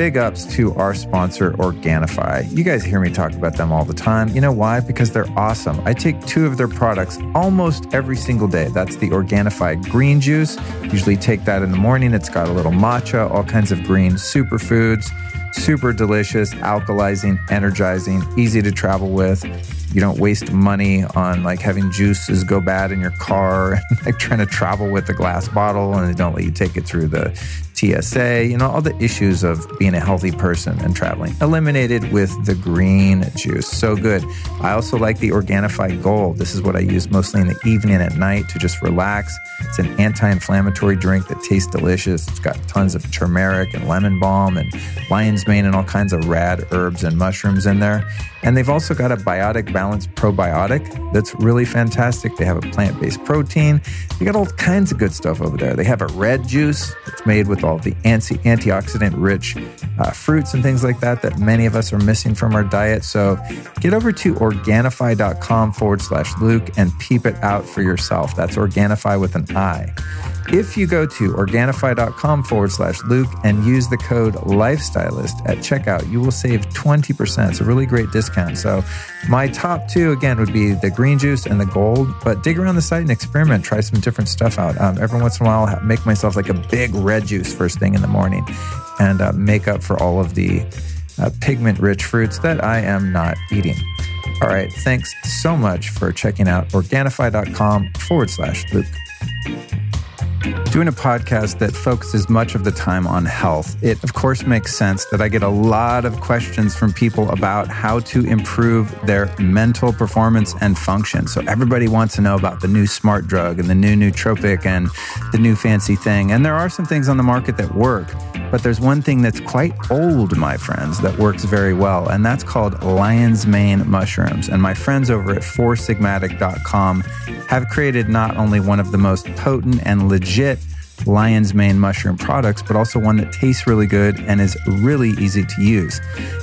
Big ups to our sponsor, Organifi. You guys hear me talk about them all the time. You know why? Because they're awesome. I take two of their products almost every single day. That's the Organifi green juice. Usually take that in the morning. It's got a little matcha, all kinds of green superfoods. Super delicious, alkalizing, energizing, easy to travel with you don't waste money on like having juices go bad in your car like trying to travel with a glass bottle and they don't let you take it through the TSA, you know, all the issues of being a healthy person and traveling. Eliminated with the green juice. So good. I also like the Organifi Gold. This is what I use mostly in the evening and at night to just relax. It's an anti inflammatory drink that tastes delicious. It's got tons of turmeric and lemon balm and lion's mane and all kinds of rad herbs and mushrooms in there. And they've also got a biotic balance probiotic that's really fantastic. They have a plant based protein. They got all kinds of good stuff over there. They have a red juice that's made with all the anti- antioxidant rich uh, fruits and things like that that many of us are missing from our diet. So get over to Organifi.com forward slash Luke and peep it out for yourself. That's Organifi with an I. If you go to Organifi.com forward slash Luke and use the code Lifestylist at checkout, you will save 20%. It's a really great discount. So my top two, again, would be the green juice and the gold, but dig around the site and experiment, try some different stuff out. Um, every once in a while, I'll make myself like a big red juice first thing in the morning and uh, make up for all of the uh, pigment rich fruits that I am not eating. All right. Thanks so much for checking out Organifi.com forward slash Luke. Doing a podcast that focuses much of the time on health, it of course makes sense that I get a lot of questions from people about how to improve their mental performance and function. So everybody wants to know about the new smart drug and the new nootropic and the new fancy thing. And there are some things on the market that work, but there's one thing that's quite old, my friends, that works very well, and that's called lion's mane mushrooms. And my friends over at foursigmatic.com have created not only one of the most potent and legit lion's mane mushroom products, but also one that tastes really good and is really easy to use.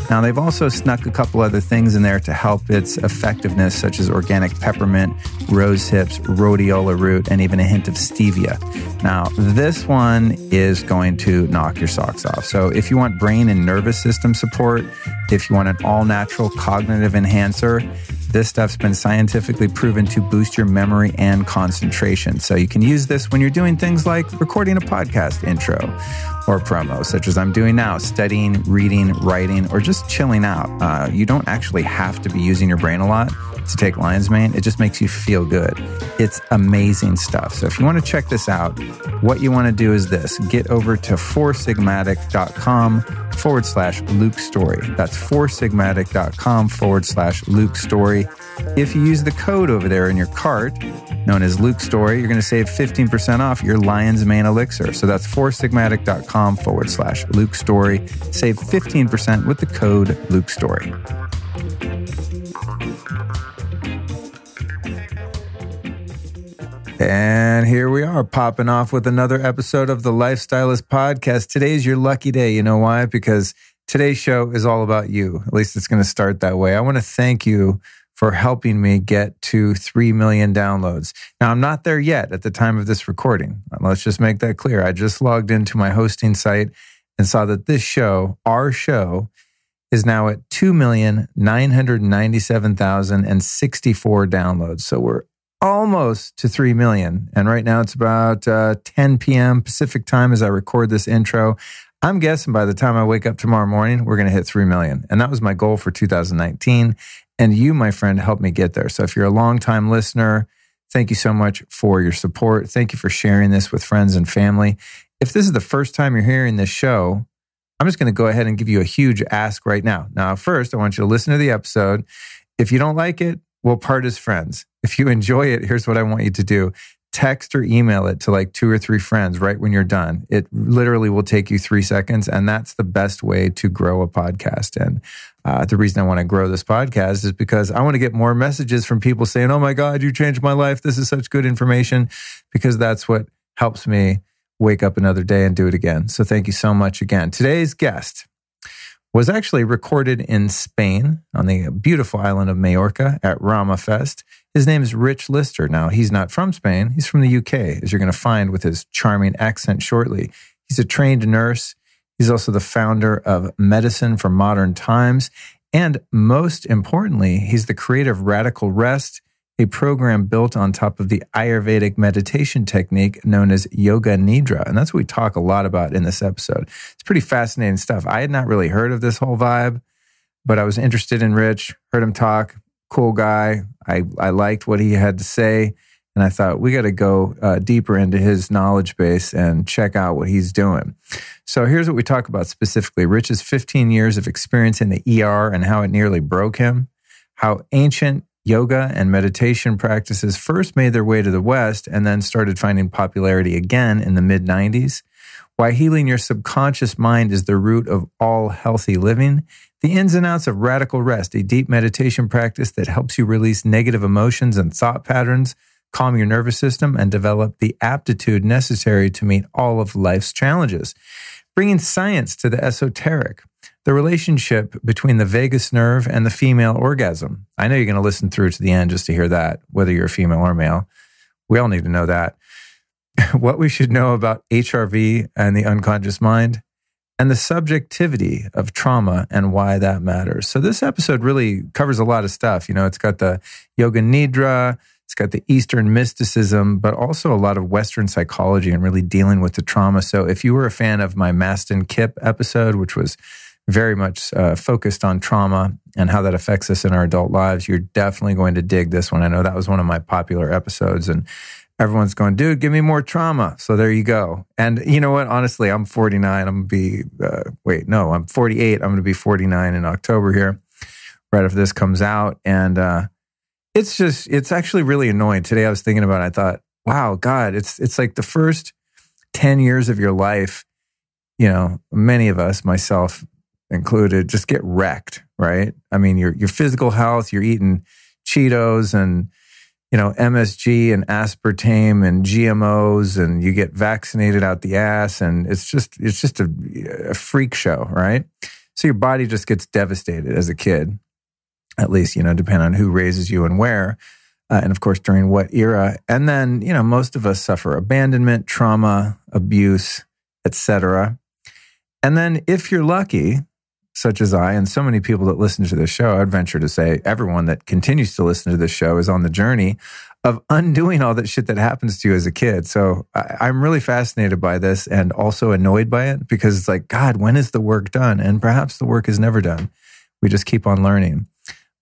Now, they've also snuck a couple other things in there to help its effectiveness, such as organic peppermint, rose hips, rhodiola root, and even a hint of stevia. Now, this one is going to knock your socks off. So, if you want brain and nervous system support, if you want an all natural cognitive enhancer, this stuff's been scientifically proven to boost your memory and concentration. So you can use this when you're doing things like recording a podcast intro or promo, such as I'm doing now, studying, reading, writing, or just chilling out. Uh, you don't actually have to be using your brain a lot to take lion's mane. It just makes you feel good. It's amazing stuff. So if you want to check this out, what you want to do is this get over to foursigmatic.com forward slash Luke Story. That's foursigmatic.com forward slash Luke Story. If you use the code over there in your cart, known as Luke Story, you're going to save 15% off your Lion's Mane Elixir. So that's foursigmatic.com forward slash Luke Story. Save 15% with the code Luke Story. And here we are popping off with another episode of the Lifestylist Podcast. Today's your lucky day. You know why? Because today's show is all about you. At least it's going to start that way. I want to thank you for helping me get to 3 million downloads. Now, I'm not there yet at the time of this recording. Let's just make that clear. I just logged into my hosting site and saw that this show, our show, is now at 2,997,064 downloads. So we're almost to 3 million. And right now it's about uh, 10 p.m. Pacific time as I record this intro. I'm guessing by the time I wake up tomorrow morning, we're going to hit 3 million. And that was my goal for 2019. And you, my friend, helped me get there. So if you're a longtime listener, thank you so much for your support. Thank you for sharing this with friends and family. If this is the first time you're hearing this show, I'm just going to go ahead and give you a huge ask right now. Now, first, I want you to listen to the episode. If you don't like it, we'll part as friends. If you enjoy it, here's what I want you to do text or email it to like two or three friends right when you're done. It literally will take you three seconds. And that's the best way to grow a podcast. And uh, the reason I want to grow this podcast is because I want to get more messages from people saying, Oh my God, you changed my life. This is such good information because that's what helps me wake up another day and do it again. So thank you so much again. Today's guest was actually recorded in Spain on the beautiful island of Majorca at Ra Ma Fest. His name is Rich Lister. Now, he's not from Spain, he's from the UK, as you're going to find with his charming accent shortly. He's a trained nurse. He's also the founder of Medicine for Modern Times. And most importantly, he's the creator of Radical Rest a program built on top of the Ayurvedic meditation technique known as Yoga Nidra. And that's what we talk a lot about in this episode. It's pretty fascinating stuff. I had not really heard of this whole vibe, but I was interested in Rich, heard him talk, cool guy. I, I liked what he had to say. And I thought we got to go uh, deeper into his knowledge base and check out what he's doing. So here's what we talk about specifically Rich's 15 years of experience in the ER and how it nearly broke him, how ancient yoga and meditation practices first made their way to the West and then started finding popularity again in the mid 90s. Why healing your subconscious mind is the root of all healthy living. The ins and outs of radical rest, a deep meditation practice that helps you release negative emotions and thought patterns, calm your nervous system, and develop the aptitude necessary to meet all of life's challenges. Bringing science to the esoteric the relationship between the vagus nerve and the female orgasm. I know you're going to listen through to the end just to hear that, whether you're a female or male. We all need to know that. what we should know about HRV and the unconscious mind, and the subjectivity of trauma and why that matters. So, this episode really covers a lot of stuff. You know, it's got the yoga nidra, it's got the Eastern mysticism, but also a lot of Western psychology and really dealing with the trauma. So, if you were a fan of my Mastin Kipp episode, which was very much uh, focused on trauma and how that affects us in our adult lives, you're definitely going to dig this one. I know that was one of my popular episodes, and everyone's going, dude, give me more trauma. So there you go. And you know what? Honestly, I'm 49. I'm going to be, uh, wait, no, I'm 48. I'm going to be 49 in October here, right after this comes out. And uh, it's just, it's actually really annoying. Today I was thinking about it. I thought, wow, God, it's, it's like the first 10 years of your life. You know, many of us, myself included, just get wrecked, right? I mean, your your physical health, you're eating Cheetos and you know MSG and aspartame and GMOs, and you get vaccinated out the ass, and it's just it's just a, a freak show, right? So your body just gets devastated as a kid, at least you know, depending on who raises you and where. Uh, and of course, during what era? And then, you know, most of us suffer abandonment, trauma, abuse, etc. And then, if you're lucky, such as I and so many people that listen to this show, I'd venture to say everyone that continues to listen to this show is on the journey of undoing all that shit that happens to you as a kid. So I, am really fascinated by this and also annoyed by it because it's like, God, when is the work done? And perhaps the work is never done. We just keep on learning.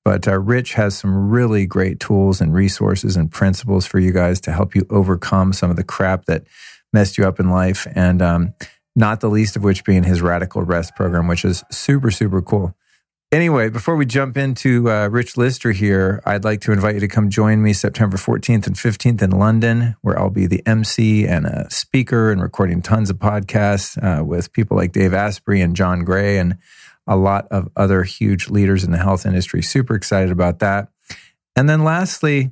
But uh, Rich has some really great tools and resources and principles for you guys to help you overcome some of the crap that messed you up in life. And um, not the least of which being his radical rest program, which is super, super cool. Anyway, before we jump into uh, Rich Lister here, I'd like to invite you to come join me September 14th and 15th in London, where I'll be the MC and a speaker and recording tons of podcasts uh, with people like Dave Asprey and John Gray and a lot of other huge leaders in the health industry. Super excited about that. And then lastly,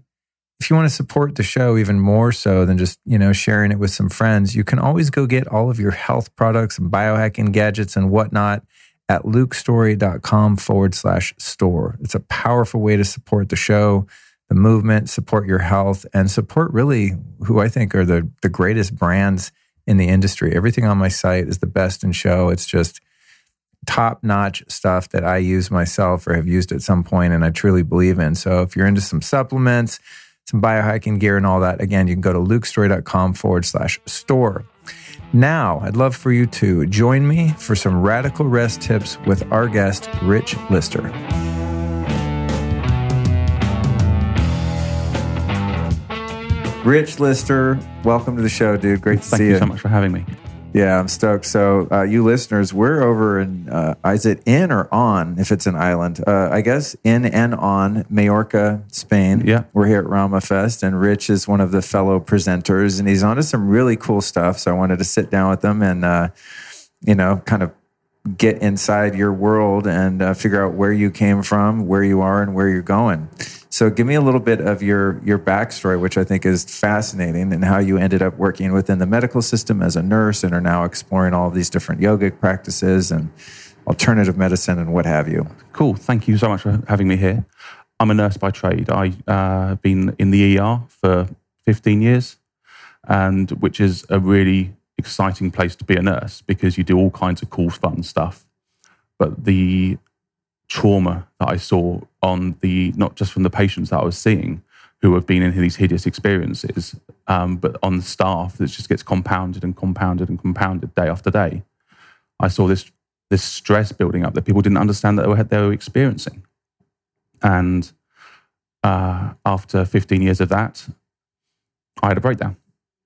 if you want to support the show even more so than just, you know, sharing it with some friends, you can always go get all of your health products and biohacking gadgets and whatnot at lukestory.com forward slash store. It's a powerful way to support the show, the movement, support your health, and support really who I think are the, the greatest brands in the industry. Everything on my site is the best in show. It's just top notch stuff that I use myself or have used at some point and I truly believe in. So if you're into some supplements, some biohacking gear and all that, again, you can go to lukestory.com forward slash store. Now, I'd love for you to join me for some radical rest tips with our guest, Rich Lister. Rich Lister, welcome to the show, dude. Great to Thank see you. Thank you. so much for having me. Yeah, I'm stoked. So, uh, you listeners, we're over in, uh, is it in or on if it's an island? Uh, I guess in and on Majorca, Spain. Yeah. We're here at Ra Ma Fest, and Rich is one of the fellow presenters, and he's onto some really cool stuff. So, I wanted to sit down with him and, uh, you know, kind of get inside your world and uh, figure out where you came from, where you are, and where you're going. So, give me a little bit of your your backstory, which I think is fascinating, and how you ended up working within the medical system as a nurse, and are now exploring all these different yogic practices and alternative medicine and what have you. Cool. Thank you so much for having me here. I'm a nurse by trade. I've uh, been in the ER for 15 years, and which is a really exciting place to be a nurse because you do all kinds of cool, fun stuff. But the trauma that I saw on the not just from the patients that I was seeing who have been in these hideous experiences, um, but on the staff that just gets compounded and compounded and compounded day after day. I saw this this stress building up that people didn't understand that they were, they were experiencing. And uh, after 15 years of that, I had a breakdown,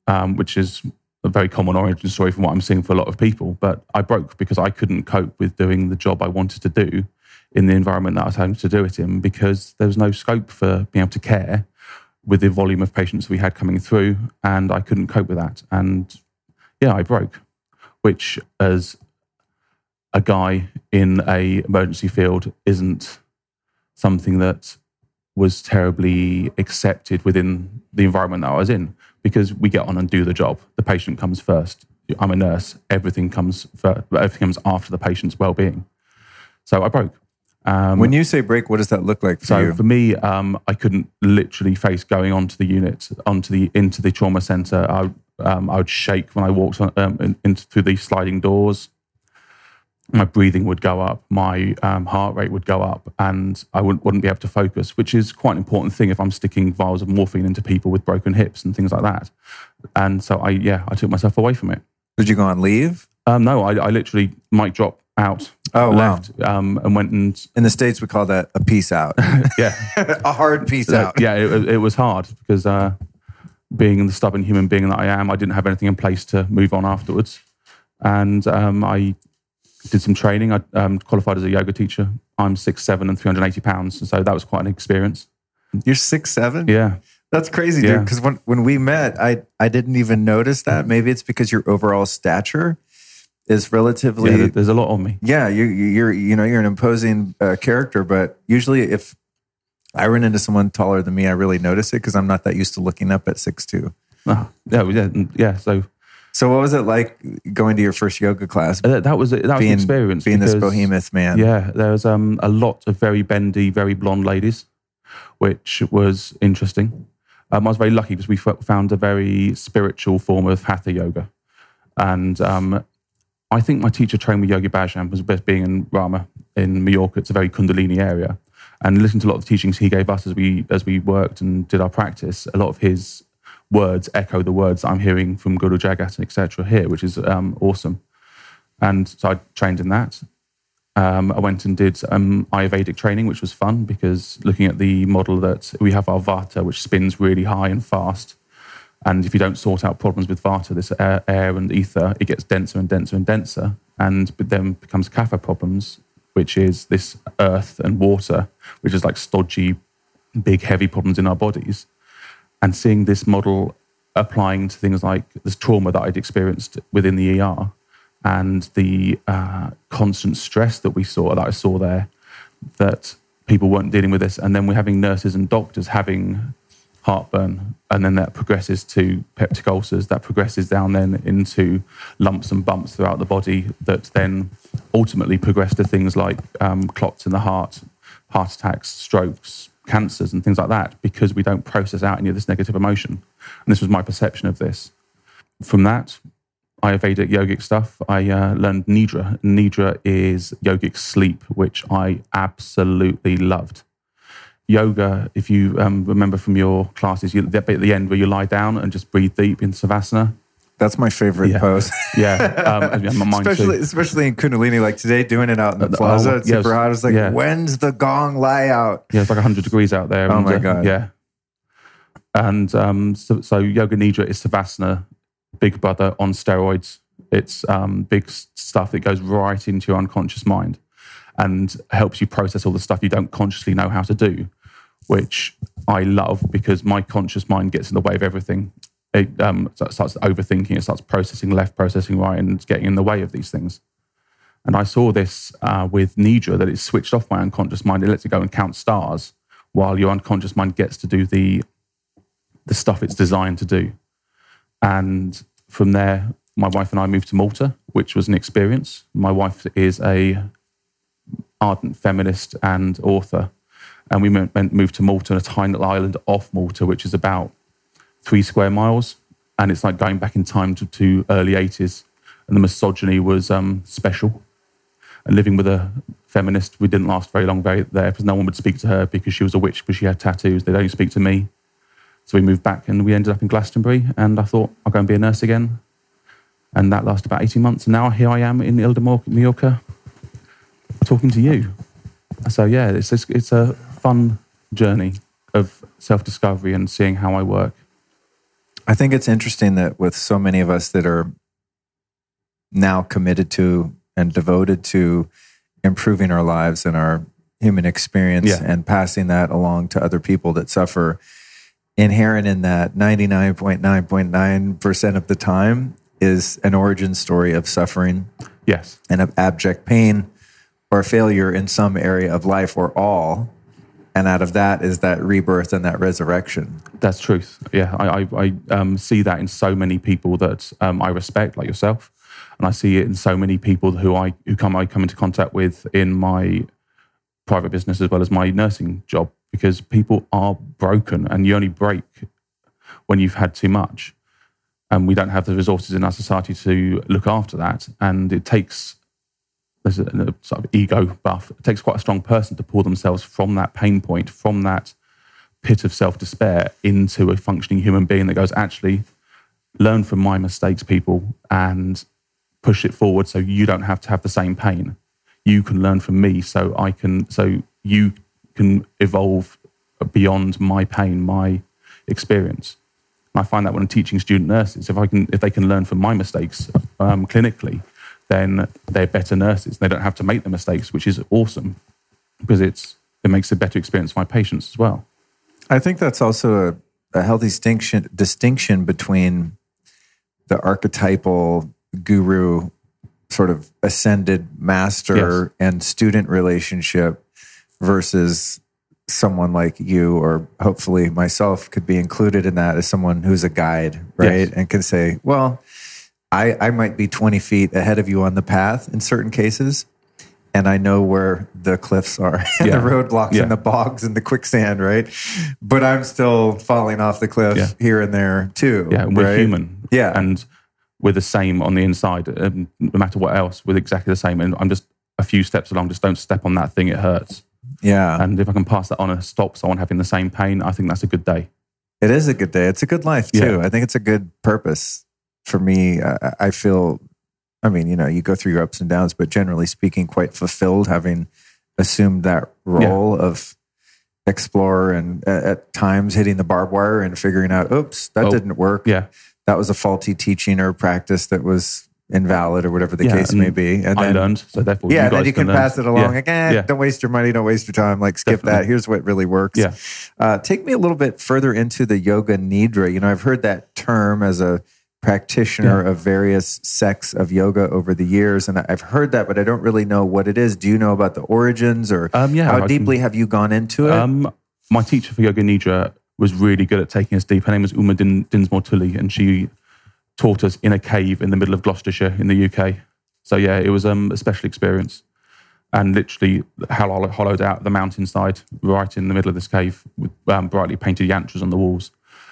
um, which is a very common origin story from what I'm seeing for a lot of people. But I broke because I couldn't cope with doing the job I wanted to do in the environment that I was having to do it in because there was no scope for being able to care with the volume of patients we had coming through, and I couldn't cope with that. And yeah, I broke, which as a guy in a emergency field isn't something that was terribly accepted within the environment that I was in because we get on and do the job. The patient comes first. I'm a nurse. Everything comes everything comes after the patient's well-being. So I broke. Um, when you say break, what does that look like for so you? for me, um, I couldn't literally face going onto the unit, onto the into the trauma center. I, um, I would shake when I walked on, um, in, in, through these sliding doors. My breathing would go up, my um, heart rate would go up, and I wouldn't, wouldn't be able to focus, which is quite an important thing if I'm sticking vials of morphine into people with broken hips and things like that. And so I, yeah, I took myself away from it. Did you go on leave? Um, no, I, I literally mic drop out. Oh left, wow! Um, and went and in the states we call that a peace out. yeah, a hard peace out. yeah, it, it was hard because uh, being the stubborn human being that I am, I didn't have anything in place to move on afterwards, and um, I did some training. I um, qualified as a yoga teacher. I'm six seven and three hundred eighty pounds, so that was quite an experience. You're six seven. Yeah. That's crazy, dude. Because when, when we met, I, I didn't even notice that. Maybe it's because your overall stature is relatively. Yeah, there's a lot on me. Yeah, you, you're you know you're an imposing uh, character, but usually if I run into someone taller than me, I really notice it because I'm not that used to looking up at six two. Oh, yeah, yeah, yeah. So, so what was it like going to your first yoga class? Uh, that was that was being, an experience. Being because, this behemoth man. Yeah, there was um, a lot of very bendy, very blonde ladies, which was interesting. Um, I was very lucky because we found a very spiritual form of hatha yoga, and um, I think my teacher trained with Yogi Bhajan was best being in Ra Ma in Mallorca. It's a very Kundalini area, and listening to a lot of the teachings he gave us as we as we worked and did our practice. A lot of his words echo the words I'm hearing from Guru Jagat and etc. here, which is um, awesome. And so I trained in that. Um, I went and did um, Ayurvedic training, which was fun because looking at the model that we have our Vata, which spins really high and fast, and if you don't sort out problems with Vata, this air, air and ether, it gets denser and denser and denser, and then becomes Kapha problems, which is this earth and water, which is like stodgy, big, heavy problems in our bodies. And seeing this model applying to things like this trauma that I'd experienced within the ER and the uh, constant stress that we saw, that I saw there, that people weren't dealing with this. And then we're having nurses and doctors having heartburn, and then that progresses to peptic ulcers, that progresses down then into lumps and bumps throughout the body that then ultimately progress to things like um, clots in the heart, heart attacks, strokes, cancers, and things like that because we don't process out any of this negative emotion. And this was my perception of this. From that, Ayurvedic yogic stuff, I uh, learned Nidra. Nidra is yogic sleep, which I absolutely loved yoga, if you um, remember from your classes, you, at the end where you lie down and just breathe deep in Savasana. That's my favorite yeah. pose. yeah, um, especially too. especially in Kundalini. Like today, doing it out in the uh, plaza, oh, it's yeah, super hot. It's like, yeah. when's the gong lie out? Yeah, it's like hundred degrees out there. Oh and, my uh, god! Yeah, and um, so, so, yoga nidra is Savasana, Big Brother on steroids, It's um, big stuff that goes right into your unconscious mind and helps you process all the stuff you don't consciously know how to do, which I love because my conscious mind gets in the way of everything. It um, starts overthinking, it starts processing left, processing right, and it's getting in the way of these things. And I saw this uh, with Nidra that it switched off my unconscious mind. It lets it go and count stars while your unconscious mind gets to do the the stuff it's designed to do. And from there, my wife and I moved to Malta, which was an experience. My wife is a ardent feminist and author, and we went, moved to Malta, a tiny little island off Malta, which is about three square miles, and it's like going back in time to, to early 80s. And the misogyny was um, special. And living with a feminist, we didn't last very long there because no one would speak to her because she was a witch because she had tattoos. They'd only speak to me. So we moved back and we ended up in Glastonbury. And I thought, I'll go and be a nurse again. And that lasted about 18 months. And now here I am in Ilda Mallorca talking to you. So yeah, it's, it's, it's a fun journey of self discovery and seeing how I work. I think it's interesting that with so many of us that are now committed to and devoted to improving our lives and our human experience Yeah. and passing that along to other people that suffer, inherent in that 99.9.9% of the time is an origin story of suffering Yes. and of abject pain or failure in some area of life or all. And out of that is that rebirth and that resurrection. That's truth. Yeah, I, I, I um, see that in so many people that um, I respect, like yourself, and I see it in so many people who I who come I come into contact with in my private business as well as my nursing job because people are broken, and you only break when you've had too much, and we don't have the resources in our society to look after that, and it takes there's a, a sort of ego buff. It takes quite a strong person to pull themselves from that pain point, from that pit of self despair into a functioning human being that goes, actually, learn from my mistakes, people, and push it forward so you don't have to have the same pain. You can learn from me so I can, so you can evolve beyond my pain, my experience. And I find that when I'm teaching student nurses, if I can, if they can learn from my mistakes um, clinically, then they're better nurses. They don't have to make the mistakes, which is awesome because it's it makes a better experience for my patients as well. I think that's also a, a healthy distinction distinction between the archetypal guru sort of ascended master and student relationship versus someone like you or hopefully myself could be included in that as someone who's a guide right Yes. and can say well I, I might be 20 feet ahead of you on the path in certain cases and I know where the cliffs are and Yeah. the roadblocks Yeah. and the bogs and the quicksand, right? But I'm still falling off the cliff Yeah. here and there too. Yeah, we're right? human. Yeah. and we're the same on the inside. Um, no matter what else, we're exactly the same. And I'm just a few steps along. Just don't step on that thing; it hurts. Yeah. And if I can pass that on and stop someone having the same pain, I think that's a good day. It is a good day. It's a good life too. I think it's a good purpose for me. I, I feel, I mean, you know, you go through your ups and downs, but generally speaking, quite fulfilled having assumed that role of explorer and uh, at times hitting the barbed wire and figuring out, oops, that Oh, didn't work. Yeah, That was a faulty teaching or practice that was invalid or whatever the Yeah, case may be. And I then, learned. So therefore, yeah, you then you can learn. pass it along. Yeah. Eh, Yeah. don't waste your money, don't waste your time. Like, skip Definitely. that. Here's what really works. Yeah. Uh, take me a little bit further into the yoga nidra. You know, I've heard that term as a practitioner of various sects of yoga over the years, and I've heard that, but I don't really know what it is. Do you know about the origins, or Um, yeah, I how can- deeply have you gone into it? Um, my teacher for Yoga Nidra was really good at taking us deep. Her name was Uma Din, Dinsmore Tully, and she taught us in a cave in the middle of Gloucestershire in the UK. So yeah, it was um, a special experience, and literally hollow, hollowed out the mountainside right in the middle of this cave with um, brightly painted yantras on the walls.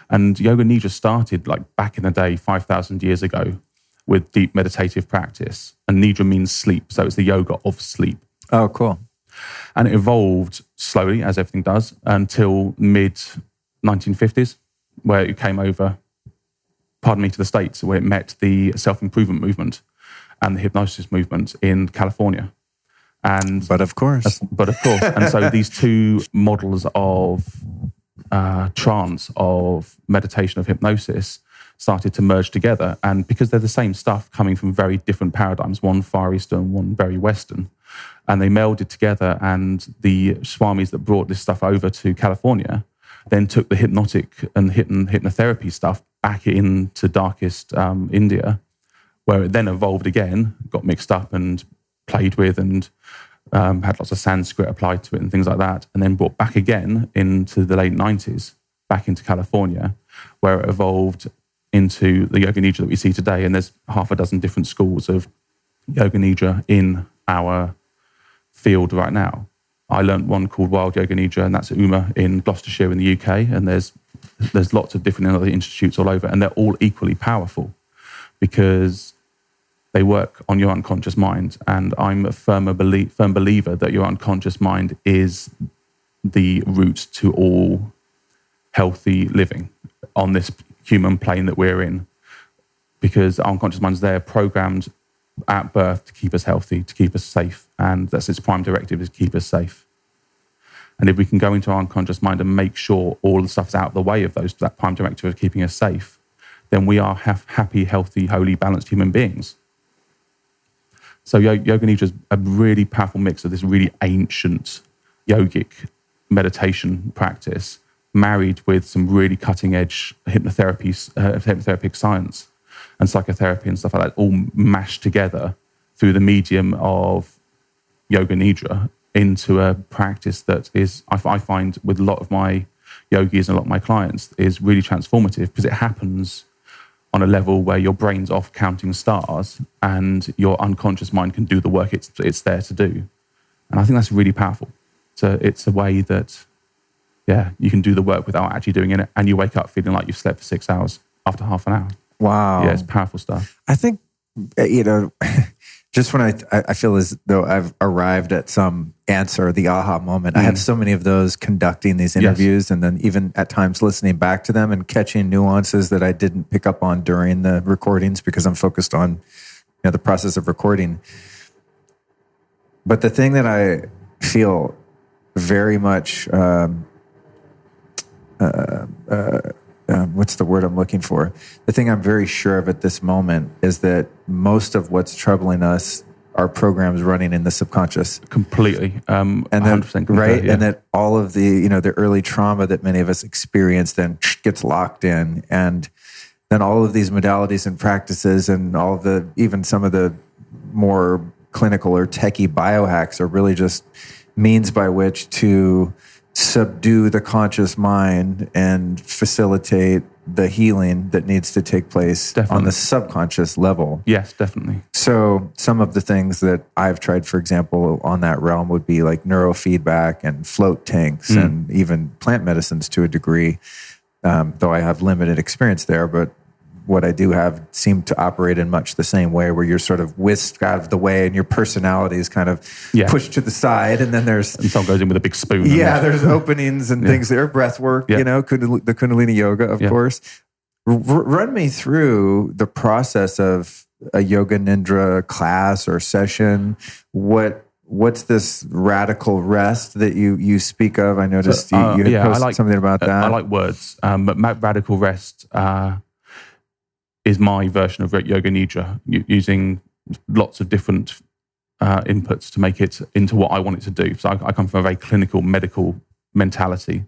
And Yoga Nidra started like back in the day, five thousand years ago, with deep meditative practice. And Nidra means sleep, so it's the yoga of sleep. Oh, cool. and it evolved slowly as everything does until mid 1950s where it came over pardon me to the states where it met the self-improvement movement and the hypnosis movement in california. And But of course, but of course. And so these two models of uh, trance of meditation of hypnosis started to merge together. And because they're the same stuff coming from very different paradigms, one Far Eastern, one very Western, and they melded together. And the swamis that brought this stuff over to California then took the hypnotic and hypn- hypnotherapy stuff back into darkest um, India, where it then evolved again, got mixed up and played with, and um, had lots of Sanskrit applied to it and things like that, and then brought back again into the late 90s, back into California, where it evolved into the Yoga Nidra that we see today. And there's half a dozen different schools of Yoga Nidra in our field right now. I learned one called Wild Yoga Nidra, and that's at UMA in Gloucestershire in the UK. And there's there's lots of different other institutes all over, and they're all equally powerful because they work on your unconscious mind. And I'm a firm, belie- firm believer that your unconscious mind is the root to all healthy living on this human plane that we're in. Because our unconscious mind is there programmed at birth to keep us healthy, to keep us safe. And that's its prime directive is keep us safe. And if we can go into our unconscious mind and make sure all the stuff's out of the way of those that prime directive of keeping us safe, then we are ha- happy, healthy, holy, balanced human beings. So yoga nidra is a really powerful mix of this really ancient yogic meditation practice married with some really cutting edge hypnotherapy, uh, hypnotherapeutic science and psychotherapy and stuff like that, all mashed together through the medium of yoga nidra into a practice that is, I, I find with a lot of my yogis and a lot of my clients, is really transformative because it happens on a level where your brain's off counting stars and your unconscious mind can do the work it's, it's there to do. And I think that's really powerful. So it's a way that, yeah, you can do the work without actually doing it. And you wake up feeling like you've slept for six hours after half an hour. Wow. Yeah, it's powerful stuff. I think, eh, you know, just when I, I feel as though I've arrived at some answer, the aha moment. Mm. I have mm. so many of those conducting these interviews, yes. and then even at times listening back to them and catching nuances that I didn't pick up on during the recordings because I'm focused on you know the process of recording. But the thing that I feel very much um, uh, uh, uh, what's the word I'm looking for? The thing I'm very sure of at this moment is that most of what's troubling us are programs running in the subconscious completely um, and then right yeah. and that all of the you know the early trauma that many of us experience then gets locked in and then all of these modalities and practices and all of the even some of the more clinical or techie biohacks are really just means by which to subdue the conscious mind and facilitate the healing that needs to take place definitely. on the subconscious level. Yes, definitely. So, some of the things that I've tried, for example, on that realm would be like neurofeedback and float tanks mm. and even plant medicines to a degree, um, though I have limited experience there. But what I do have seem to operate in much the same way, where you're sort of whisked out of the way and your personality is kind of yeah. pushed to the side, and then there's and someone goes in with a big spoon. Yeah, there's openings and yeah. things there, breath work, yeah. you know, the Kundalini yoga, of course. R- run me through the process of a yoga nidra class or session. What what's this radical rest that you you speak of? I noticed so, uh, you, you yeah, posted like, something about that. I like words, um, but radical rest. Uh, is my version of yoga nidra using lots of different uh, inputs to make it into what I want it to do. So I, I, come from a very clinical medical mentality.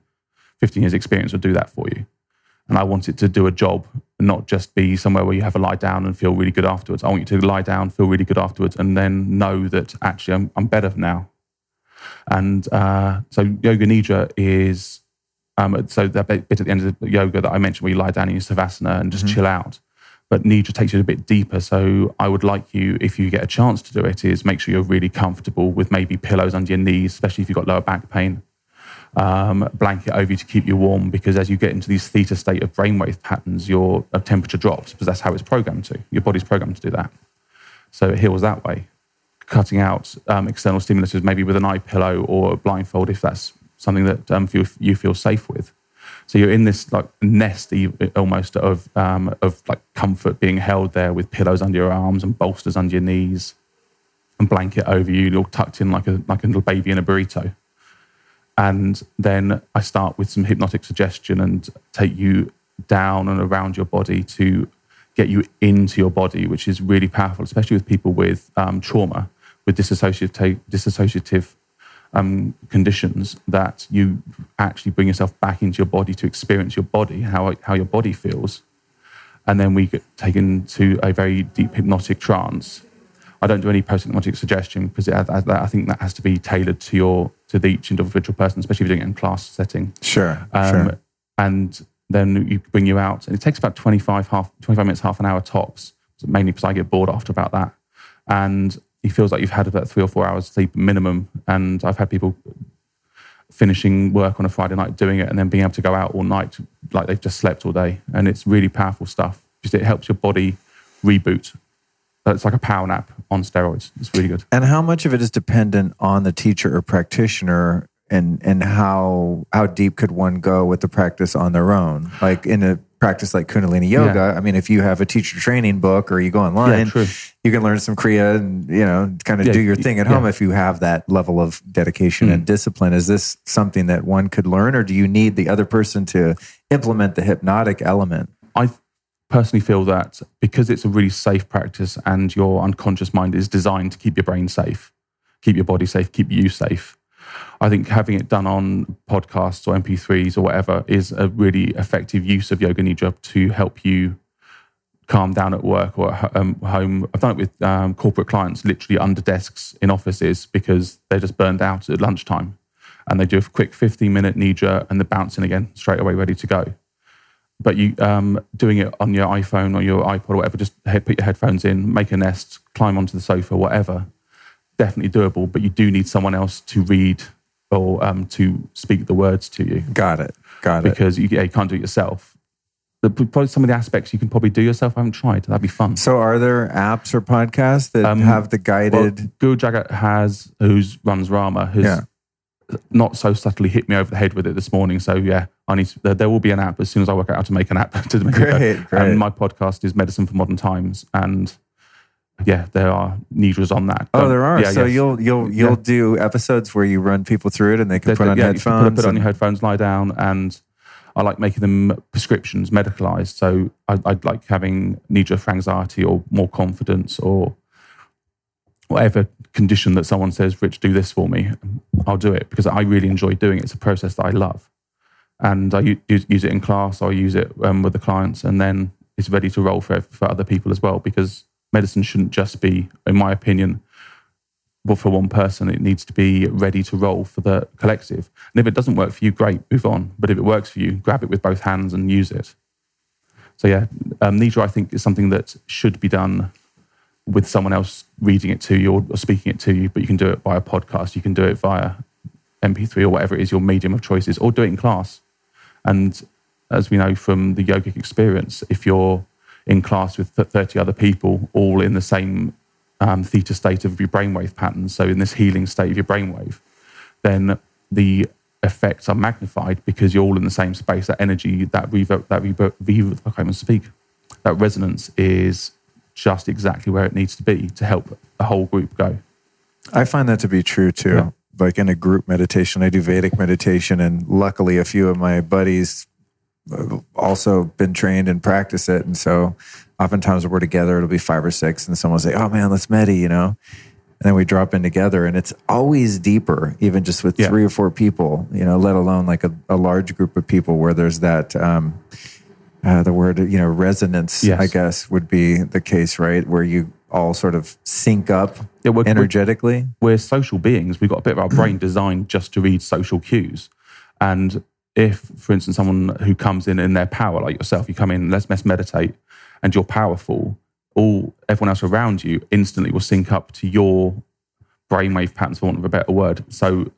15 years experience will do that for you. And I want it to do a job and not just be somewhere where you have a lie down and feel really good afterwards. I want you to lie down, feel really good afterwards, and then know that actually I'm, I'm better now. And uh, so yoga nidra is um, so that bit at the end of the yoga that I mentioned where you lie down in your savasana and just mm-hmm. chill out but Nidra takes it a bit deeper. So I would like you, if you get a chance to do it, is make sure you're really comfortable with maybe pillows under your knees, especially if you've got lower back pain. Um, blanket over you to keep you warm because as you get into these theta state of brainwave patterns, your uh, temperature drops because that's how it's programmed to. Your body's programmed to do that. So it heals that way. Cutting out um, external stimulances, maybe with an eye pillow or a blindfold, if that's something that um, you feel safe with. So you're in this like nest almost of um, of like comfort being held there with pillows under your arms and bolsters under your knees and blanket over you, you're tucked in like a like a little baby in a burrito. And then I start with some hypnotic suggestion and take you down and around your body to get you into your body, which is really powerful, especially with people with um, trauma, with dissociative, dissociative um, conditions, that you actually bring yourself back into your body to experience your body, how, how your body feels. And then we get taken to a very deep hypnotic trance. I don't do any post hypnotic suggestion because I, I think that has to be tailored to your to the, each individual person, especially if you're doing it in class setting. Sure, um, sure. And then you bring you out, and it takes about 25, half, 25 minutes, half an hour tops, mainly because I get bored after about that. And it feels like you've had about three or four hours sleep minimum. And I've had people finishing work on a Friday night doing it and then being able to go out all night like they've just slept all day. And it's really powerful stuff because it helps your body reboot. It's like a power nap on steroids. It's really good. And how much of it is dependent on the teacher or practitioner and and how how deep could one go with the practice on their own? Like in a practice like kundalini yoga yeah. i mean if you have a teacher training book or you go online yeah, you can learn some kriya and you know kind of yeah, do your thing at home if you have that level of dedication mm. and discipline. Is this something that one could learn or do you need the other person to implement the hypnotic element? I personally feel that because it's a really safe practice and your unconscious mind is designed to keep your brain safe keep your body safe keep you safe I think having it done on podcasts or MP3s or whatever is a really effective use of Yoga Nidra to help you calm down at work or at um, home. I've done it with um, corporate clients, literally under desks in offices because they're just burned out at lunchtime. And they do a quick 15 minute Nidra and they're bouncing again straight away, ready to go. But you um, doing it on your iPhone or your iPod or whatever, just put your headphones in, make a nest, climb onto the sofa, whatever. Definitely doable, but you do need someone else to read or um, to speak the words to you. Got it. Got it. Because you, yeah, you can't do it yourself. The, probably some of the aspects you can probably do yourself. I haven't tried. That'd be fun. So, are there apps or podcasts that um, have the guided? Well, Guru Jagat has, who runs Ra Ma, has yeah. not so subtly hit me over the head with it this morning. So, yeah, I need. To, there, there, will be an app as soon as I work out how to make an app to make great, it. Great. And my podcast is Medicine for Modern Times, and yeah, there are nidras on that. Oh, there are. Yeah, so yes. you'll you'll you'll yeah. do episodes where you run people through it, and they can put on yeah, headphones. You put, put on your headphones, lie down, and I like making them prescriptions medicalized. So I, would like having nidra for anxiety or more confidence or whatever condition that someone says, Rich, do this for me. I'll do it because I really enjoy doing it. It's a process that I love, and I use, use it in class. I use it um, with the clients, and then it's ready to roll for for other people as well because medicine shouldn't just be, in my opinion, well, for one person, it needs to be ready to roll for the collective. And if it doesn't work for you, great, move on. But if it works for you, grab it with both hands and use it. So yeah, um, Nidra, I think, is something that should be done with someone else reading it to you or, speaking it to you. But you can do it via podcast, you can do it via MP3 or whatever it is your medium of choice is, or do it in class. And as we know from the yogic experience, if you're in class with 30 other people, all in the same um, theta state of your brainwave pattern, so in this healing state of your brainwave, then the effects are magnified because you're all in the same space. That energy, that reverb, that reverb, I can't even speak. That resonance is just exactly where it needs to be to help the whole group go. I find that to be true too. Yeah. Like in a group meditation, I do Vedic meditation, and luckily, a few of my buddies also been trained and practice it. And so oftentimes when we're together, it'll be five or six, and someone will say, Oh man, let's medi, you know? And then we drop in together, and it's always deeper, even just with yeah. three or four people, you know, let alone like a, a large group of people where there's that, um, uh, the word, you know, resonance, yes. I guess, would be the case, right? Where you all sort of sync up yeah, we're, energetically. We're, we're social beings. We've got a bit of our brain designed just to read social cues. And if, for instance, someone who comes in in their power, like yourself, you come in, let's, let's meditate, and you're powerful, all everyone else around you instantly will sync up to your brainwave patterns, for want of a better word. So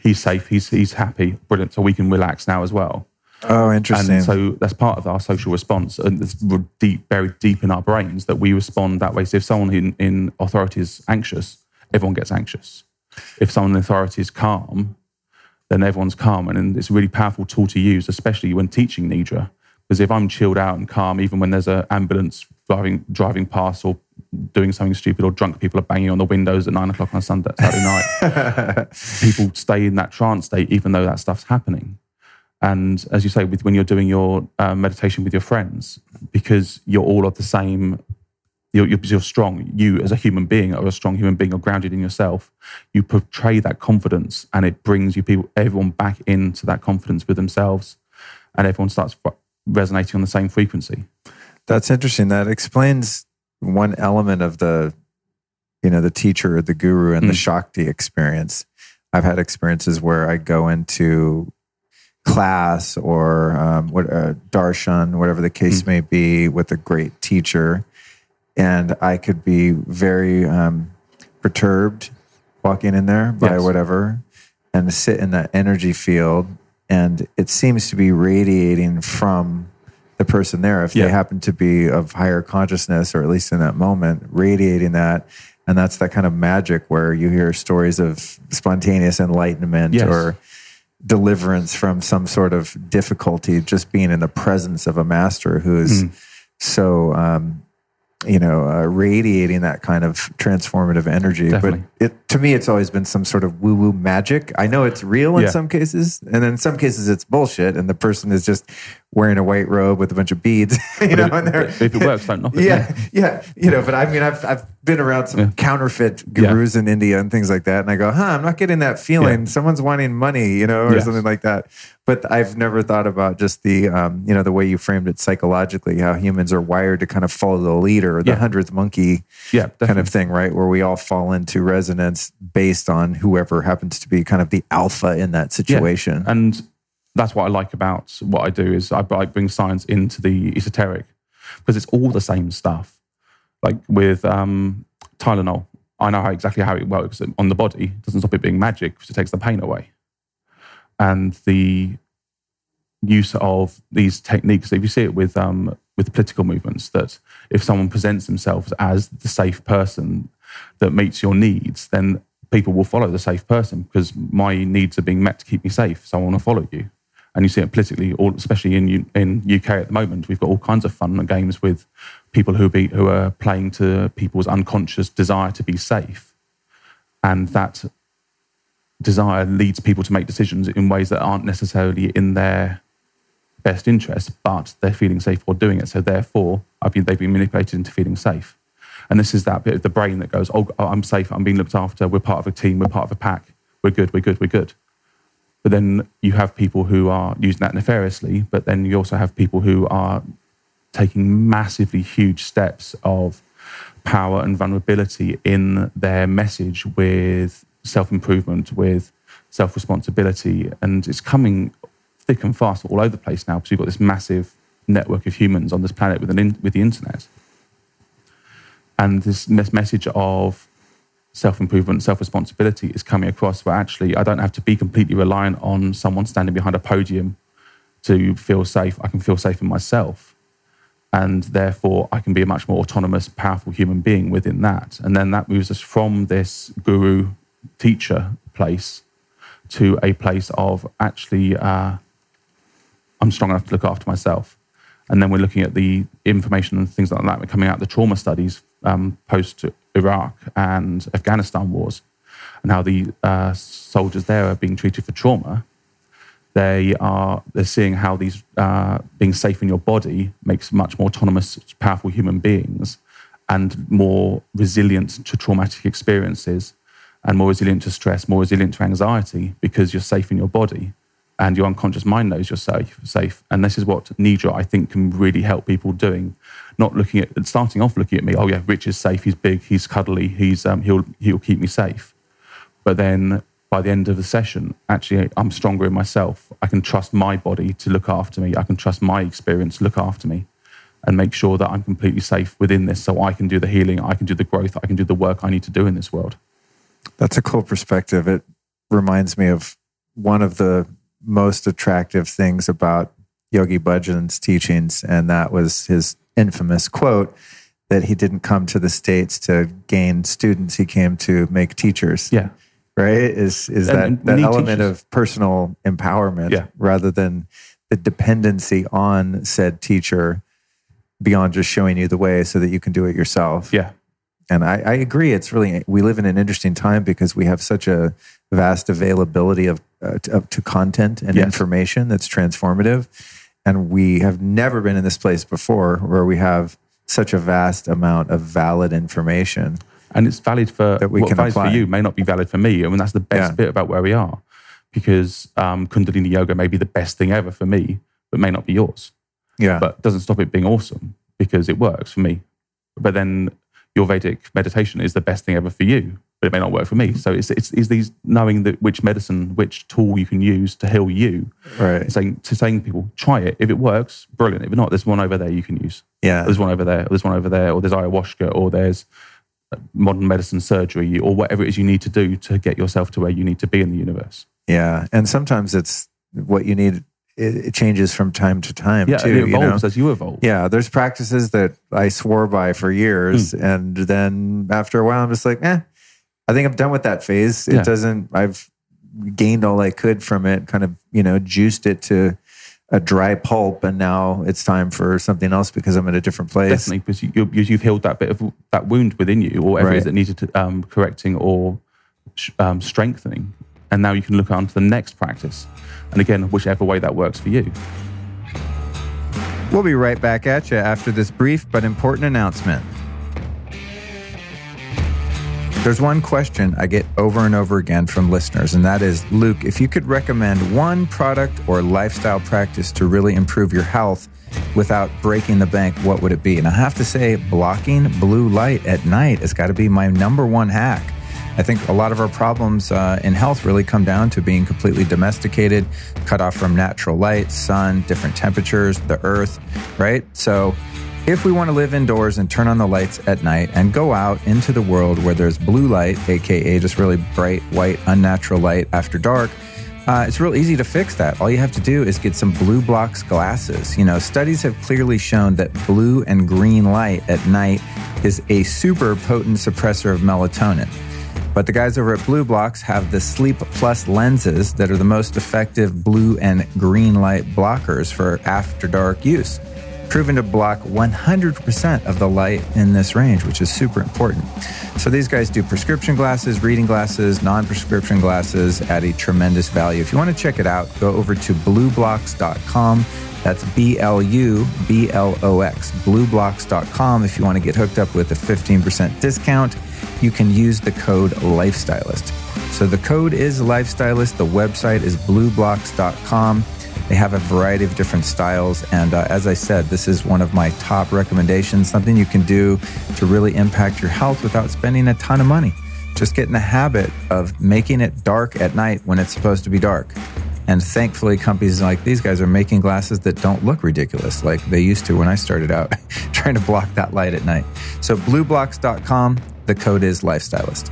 he's safe, he's he's happy, brilliant. So we can relax now as well. Oh, interesting. And so that's part of our social response, and it's deep, buried deep in our brains that we respond that way. So if someone in, in authority is anxious, everyone gets anxious. If someone in authority is calm, then everyone's calm. And it's a really powerful tool to use, especially when teaching Nidra. Because if I'm chilled out and calm, even when there's an ambulance driving driving past or doing something stupid or drunk people are banging on the windows at nine o'clock on a Sunday, Saturday night, people stay in that trance state even though that stuff's happening. And as you say, with when you're doing your uh, meditation with your friends, because you're all of the same, you're, you're, you're strong. You, as a human being, are a strong human being, are grounded in yourself. You portray that confidence, and it brings you people, everyone, back into that confidence with themselves, and everyone starts resonating on the same frequency. That's interesting. That explains one element of the, you know, the teacher, the guru, and mm. the Shakti experience. I've had experiences where I go into class or um, what uh, darshan, whatever the case mm. may be, with a great teacher, and I could be very um, perturbed walking in there by yes. whatever, and sit in that energy field, and it seems to be radiating from the person there if yeah. they happen to be of higher consciousness or at least in that moment radiating that and that's that kind of magic where you hear stories of spontaneous enlightenment yes. or deliverance from some sort of difficulty just being in the presence of a master who is mm. so um, you know uh, radiating that kind of transformative energy Definitely. but it to me it's always been some sort of woo woo magic i know it's real in yeah. some cases and in some cases it's bullshit and the person is just wearing a white robe with a bunch of beads you know if, if it works don't knock it yeah yeah you know but i mean i've, I've been around some yeah. counterfeit gurus yeah. in india and things like that and i go huh i'm not getting that feeling someone's wanting money you know or something like that but I've never thought about just the um, you know the way you framed it psychologically, how humans are wired to kind of follow the leader, the hundredth monkey, yeah, kind of thing, right? Where we all fall into resonance based on whoever happens to be kind of the alpha in that situation. Yeah. And that's what I like about what I do is I, I bring science into the esoteric because it's all the same stuff. Like with um, Tylenol, I know how exactly how it works on the body. It doesn't stop it being magic because it takes the pain away and the use of these techniques. If you see it with um, with political movements, that if someone presents themselves as the safe person that meets your needs, then people will follow the safe person because my needs are being met to keep me safe. So I want to follow you. And you see it politically, all, especially in in UK at the moment. We've got all kinds of fun and games with people who be who are playing to people's unconscious desire to be safe, and that desire leads people to make decisions in ways that aren't necessarily in their best interest, but they're feeling safe while doing it. So therefore, I've been, they've been manipulated into feeling safe. And this is that bit of the brain that goes, oh, oh, I'm safe, I'm being looked after, we're part of a team, we're part of a pack, we're good, we're good, we're good. But then you have people who are using that nefariously, but then you also have people who are taking massively huge steps of power and vulnerability in their message with self improvement, with self responsibility. And it's coming thick and fast all over the place now because you've got this massive network of humans on this planet with, in, with the internet. And this message of self improvement, self responsibility is coming across where actually I don't have to be completely reliant on someone standing behind a podium to feel safe. I can feel safe in myself. And therefore, I can be a much more autonomous, powerful human being within that. And then that moves us from this guru teacher place to a place of actually uh, I'm strong enough to look after myself. And then we're looking at the information and things like that. Coming out the trauma studies um, post Iraq and Afghanistan wars, and how the uh, soldiers there are being treated for trauma. They are they're seeing how these uh, being safe in your body makes much more autonomous, powerful human beings, and more resilient to traumatic experiences and more resilient to stress, more resilient to anxiety because you're safe in your body and your unconscious mind knows you're safe. Safe, and this is what Nidra I think can really help people doing. Not looking at starting off looking at me. Oh yeah, Rich is safe. He's big. He's cuddly. He's um, he'll he'll keep me safe. But then by the end of the session, actually, I'm stronger in myself. I can trust my body to look after me. I can trust my experience to look after me and make sure that I'm completely safe within this so I can do the healing, I can do the growth, I can do the work I need to do in this world. That's a cool perspective. It reminds me of one of the most attractive things about Yogi Bhajan's teachings, and that was his infamous quote that he didn't come to the states to gain students; he came to make teachers. Yeah, right. Is is and, that that element of personal empowerment yeah. rather than the dependency on said teacher beyond just showing you the way so that you can do it yourself. Yeah. And I, I, agree. It's really, we live in an interesting time because we have such a vast availability of uh, to, to content and Yes. information that's transformative. And we have never been in this place before where we have such a vast amount of valid information. and it's valid for That we what can valid apply. for you may not be valid for me. I mean, that's the best Yeah. bit about where we are, because um, Kundalini yoga may be the best thing ever for me, but may not be yours. Yeah. But it doesn't stop it being awesome because it works for me. But then your Vedic meditation is the best thing ever for you, but it may not work for me. So it's it's, it's these knowing that which medicine, which tool you can use to heal you. right. Saying to saying to people, try it. If it works, brilliant. If not, there's one over there you can use. Yeah. There's one over there. Or there's one over there. Or there's ayahuasca. Or there's uh, modern medicine surgery. Or whatever it is you need to do to get yourself to where you need to be in the universe. Yeah. And sometimes it's what you need. It, it changes from time to time Yeah, too. it you know? evolves as you evolve. Yeah, there's practices that I swore by for years, Hmm. and then after a while, I'm just like, eh, I think I'm done with that phase. It Yeah. doesn't. I've gained all I could from it, kind of, you know, juiced it to a dry pulp, and now it's time for something else because I'm in a different place. Definitely, because you, you've healed that bit of that wound within you, or whatever it is Right. that needed to, um, correcting or um, strengthening. And now you can look on to the next practice. And again, whichever way that works for you. We'll be right back at you after this brief but important announcement. There's one question I get over and over again from listeners, and that is Luke, if you could recommend one product or lifestyle practice to really improve your health without breaking the bank, what would it be? And I have to say, blocking blue light at night has got to be my number one hack. I think a lot of our problems uh, in health really come down to being completely domesticated, cut off from natural light, sun, different temperatures, the earth, right? So, if we want to live indoors and turn on the lights at night and go out into the world where there's blue light, aka just really bright, white, unnatural light after dark, uh, it's real easy to fix that. All you have to do is get some BLUblox glasses. You know, studies have clearly shown that blue and green light at night is a super potent suppressor of melatonin. But the guys over at BLUblox have the Sleep Plus lenses that are the most effective blue and green light blockers for after dark use. Proven to block 100% of the light in this range, which is super important. So these guys do prescription glasses, reading glasses, non prescription glasses at a tremendous value. If you want to check it out, go over to blublox.com. That's B L U B L O X, blublox.com. If you want to get hooked up with a 15% discount, you can use the code Lifestylist. So the code is Lifestylist. The website is blublox.com. They have a variety of different styles. And uh, as I said, this is one of my top recommendations, something you can do to really impact your health without spending a ton of money. Just get in the habit of making it dark at night when it's supposed to be dark. And thankfully, companies like these guys are making glasses that don't look ridiculous like they used to when I started out trying to block that light at night. So, blublox.com, the code is Lifestylist.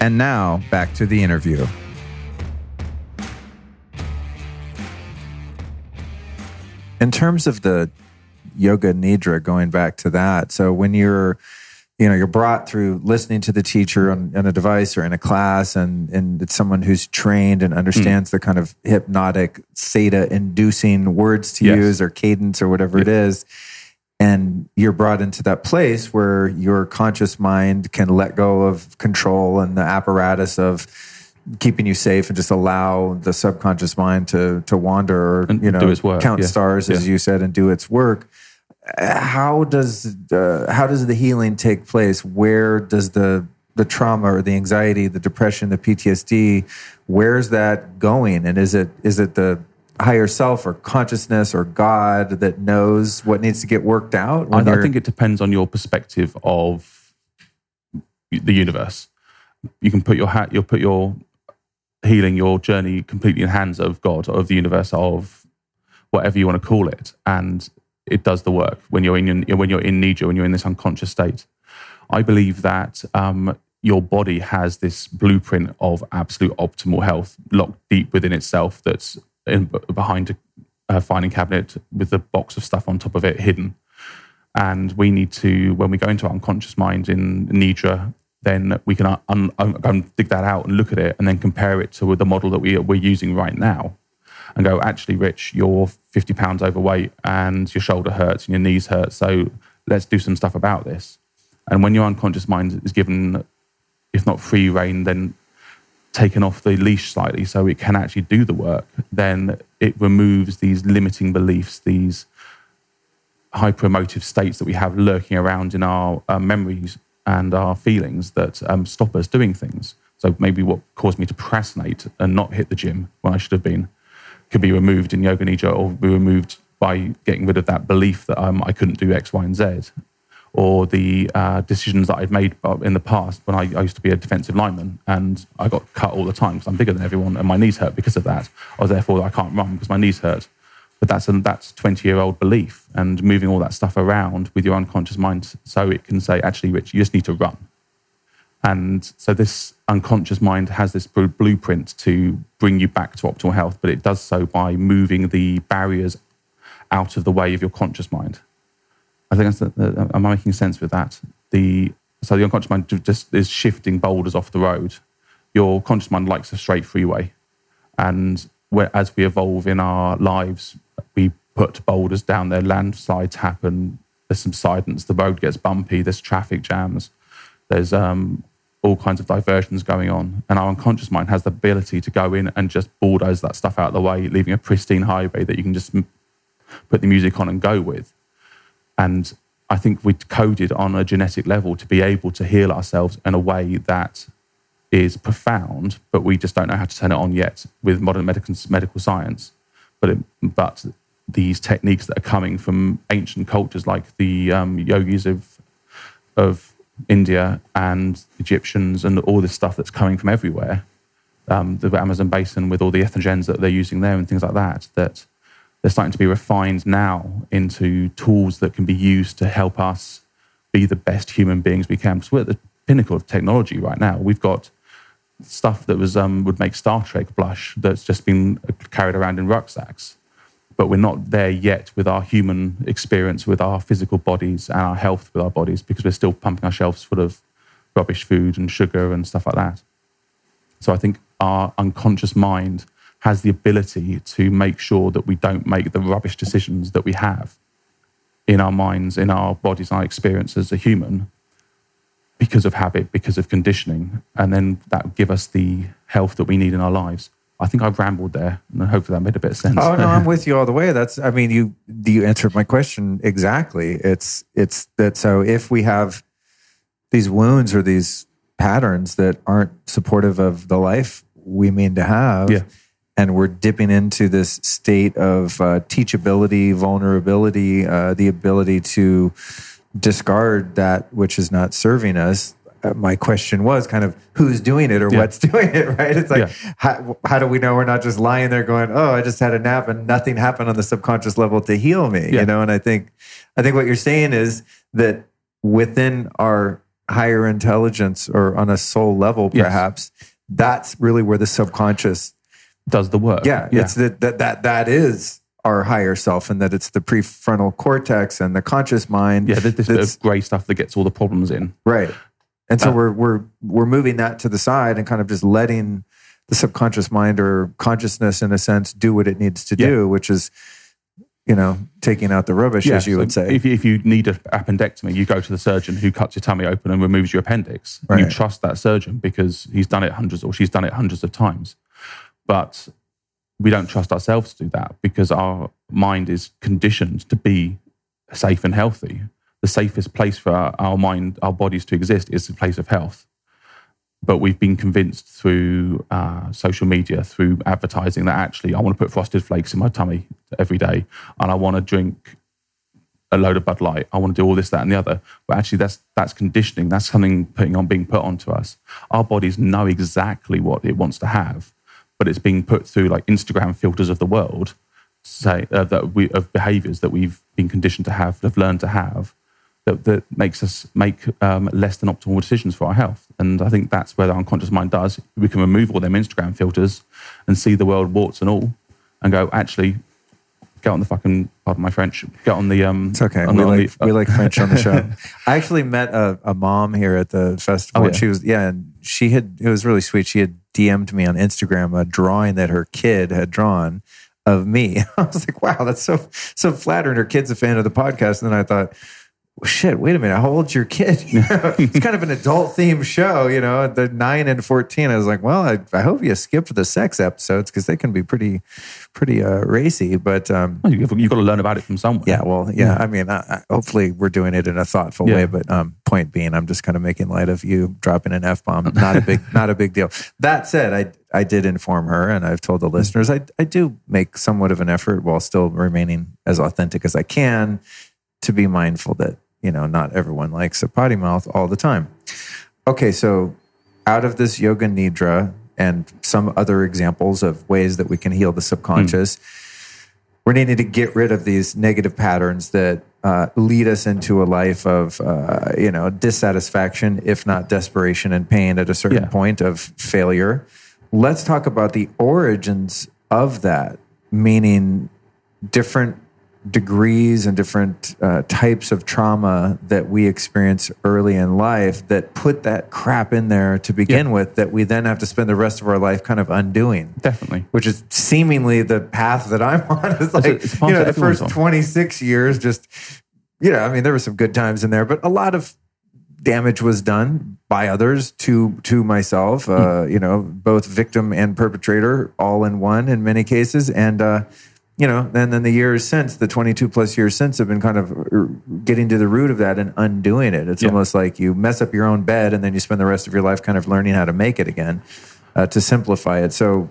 And now, back to the interview. In terms of the yoga nidra, going back to that, so when you're you know you're brought through listening to the teacher on, on a device or in a class and and it's someone who's trained and understands mm. the kind of hypnotic theta inducing words to Yes. use or cadence or whatever it is and you're brought into that place where your conscious mind can let go of control and the apparatus of keeping you safe and just allow the subconscious mind to to wander or you know do its work, count yeah. stars as Yeah. you said and do its work how does uh, how does the healing take place? Where does the the trauma or the anxiety, the depression, the PTSD, where's that going? And is it is it the higher self or consciousness or God that knows what needs to get worked out? I, I think it depends on your perspective of the universe. You can put your hat, you'll put your healing, your journey completely in the hands of God, of the universe, of whatever you want to call it, and it does the work when you're in when you're in nidra, when you're in this unconscious state. I believe that um, your body has this blueprint of absolute optimal health locked deep within itself. That's in, behind a, a filing cabinet with a box of stuff on top of it hidden. And we need to, when we go into our unconscious mind in nidra, then we can uh, un, un, go and dig that out and look at it, and then compare it to the model that we we're using right now and go, actually, Rich, you're 50 pounds overweight and your shoulder hurts and your knees hurt. So let's do some stuff about this. And when your unconscious mind is given, if not free rein, then taken off the leash slightly so it can actually do the work, then it removes these limiting beliefs, these hyper emotive states that we have lurking around in our uh, memories and our feelings that um, stop us doing things. So maybe what caused me to procrastinate and not hit the gym when I should have been could be removed in yoga nidra or be removed by getting rid of that belief that um, I couldn't do X, Y, and Z or the uh, decisions that I've made in the past when I, I, used to be a defensive lineman and I got cut all the time because I'm bigger than everyone and my knees hurt because of that. Or therefore I can't run because my knees hurt. But that's a that's 20 year old belief and moving all that stuff around with your unconscious mind so it can say, actually, Rich, you just need to run. And so this unconscious mind has this blueprint to bring you back to optimal health, but it does so by moving the barriers out of the way of your conscious mind. I think that's, am I making sense with that? The so the unconscious mind just is shifting boulders off the road. Your conscious mind likes a straight freeway, and as we evolve in our lives, we put boulders down there. Landslides happen. There's subsidence. The road gets bumpy. There's traffic jams. There's um, all kinds of diversions going on, and our unconscious mind has the ability to go in and just bulldoze that stuff out of the way, leaving a pristine highway that you can just put the music on and go with. And I think we're coded on a genetic level to be able to heal ourselves in a way that is profound, but we just don't know how to turn it on yet with modern medical, medical science. But, it, but these techniques that are coming from ancient cultures like the um, yogis of, of India and Egyptians and all this stuff that's coming from everywhere, um, the Amazon basin with all the entheogens that they're using there and things like that, that they're starting to be refined now into tools that can be used to help us be the best human beings we can. Because we're at the pinnacle of technology right now. We've got stuff that was um, would make Star Trek blush that's just been carried around in rucksacks. But we're not there yet with our human experience, with our physical bodies and our health with our bodies, because we're still pumping our shelves full of rubbish food and sugar and stuff like that. So I think our unconscious mind has the ability to make sure that we don't make the rubbish decisions that we have in our minds, in our bodies, our experience as a human because of habit, because of conditioning. And then that will give us the health that we need in our lives. I think I've rambled there, and hopefully that made a bit of sense. Oh no, I'm with you all the way. That's, I mean, you you answered my question exactly. It's it's that so if we have these wounds or these patterns that aren't supportive of the life we mean to have, yeah and we're dipping into this state of uh, teachability, vulnerability, uh, the ability to discard that which is not serving us. Uh, my question was kind of who's doing it or yeah. what's doing it, right? It's like, yeah. how, how, do we know we're not just lying there going, oh, I just had a nap and nothing happened on the subconscious level to heal me, yeah. you know? And I think, I think what you're saying is that within our higher intelligence or on a soul level, perhaps, yes. that's really where the subconscious does the work. Yeah, yeah. it's that that that that is our higher self, and that it's the prefrontal cortex and the conscious mind. Yeah, this bit of grey stuff that gets all the problems in. Right, and so uh, we're we're we're moving that to the side and kind of just letting the subconscious mind or consciousness, in a sense, do what it needs to yeah. do, which is you know, taking out the rubbish, yeah, as you so would say. If, if you need an appendectomy, you go to the surgeon who cuts your tummy open and removes your appendix. Right. You trust that surgeon because he's done it hundreds or she's done it hundreds of times. But we don't trust ourselves to do that because our mind is conditioned to be safe and healthy. The safest place for our, our mind, our bodies to exist is the place of health. But we've been convinced through uh, social media, through advertising, that actually I want to put frosted flakes in my tummy every day and I want to drink a load of Bud Light. I want to do all this, that, and the other. But actually, that's that's conditioning. That's something putting on being put onto us. Our bodies know exactly what it wants to have, but it's being put through like Instagram filters of the world, say uh, that we of behaviors that we've been conditioned to have, have learned to have, that, that makes us make um, less than optimal decisions for our health. And I think that's where the unconscious mind does. We can remove all them Instagram filters and see the world warts and all, and go actually. Get on the fucking, pardon my French. Get on the. Um, it's okay. We, the, like, the, uh, we like French on the show. I actually met a, a mom here at the festival. Oh, yeah. She was, yeah, and she had, it was really sweet. She had DM'd me on Instagram a drawing that her kid had drawn of me. I was like, wow, that's so so flattering. Her kid's a fan of the podcast. And then I thought, shit, wait a minute, how old's your kid? it's kind of an adult themed show, you know, the nine and 14. I was like, well, I, I hope you skipped the sex episodes because they can be pretty, pretty uh, racy. But um, well, you've, you've, got to learn about it from somewhere. Yeah, well, yeah, I mean, I, hopefully we're doing it in a thoughtful yeah. way. But um, point being, I'm just kind of making light of you dropping an F bomb. Not a big, not a big deal. That said, I, I did inform her and I've told the listeners I, I do make somewhat of an effort while still remaining as authentic as I can to be mindful that you know, not everyone likes a potty mouth all the time. Okay, so out of this yoga nidra and some other examples of ways that we can heal the subconscious, mm. we're needing to get rid of these negative patterns that uh, lead us into a life of, uh, you know, dissatisfaction, if not desperation and pain at a certain yeah. point of failure. Let's talk about the origins of that, meaning different degrees and different uh, types of trauma that we experience early in life that put that crap in there to begin with that we then have to spend the rest of our life kind of undoing. Definitely. Which is seemingly the path that I'm on. It's like, it's you know, the first 26 years, just, you know, I mean, there were some good times in there, but a lot of damage was done by others to to myself uh, mm. you know both victim and perpetrator all in one in many cases and uh, you know, and then the years since, the 22 plus years since, have been kind of uh, getting to the root of that and undoing it. It's yeah. almost like you mess up your own bed and then you spend the rest of your life kind of learning how to make it again uh, to simplify it. So,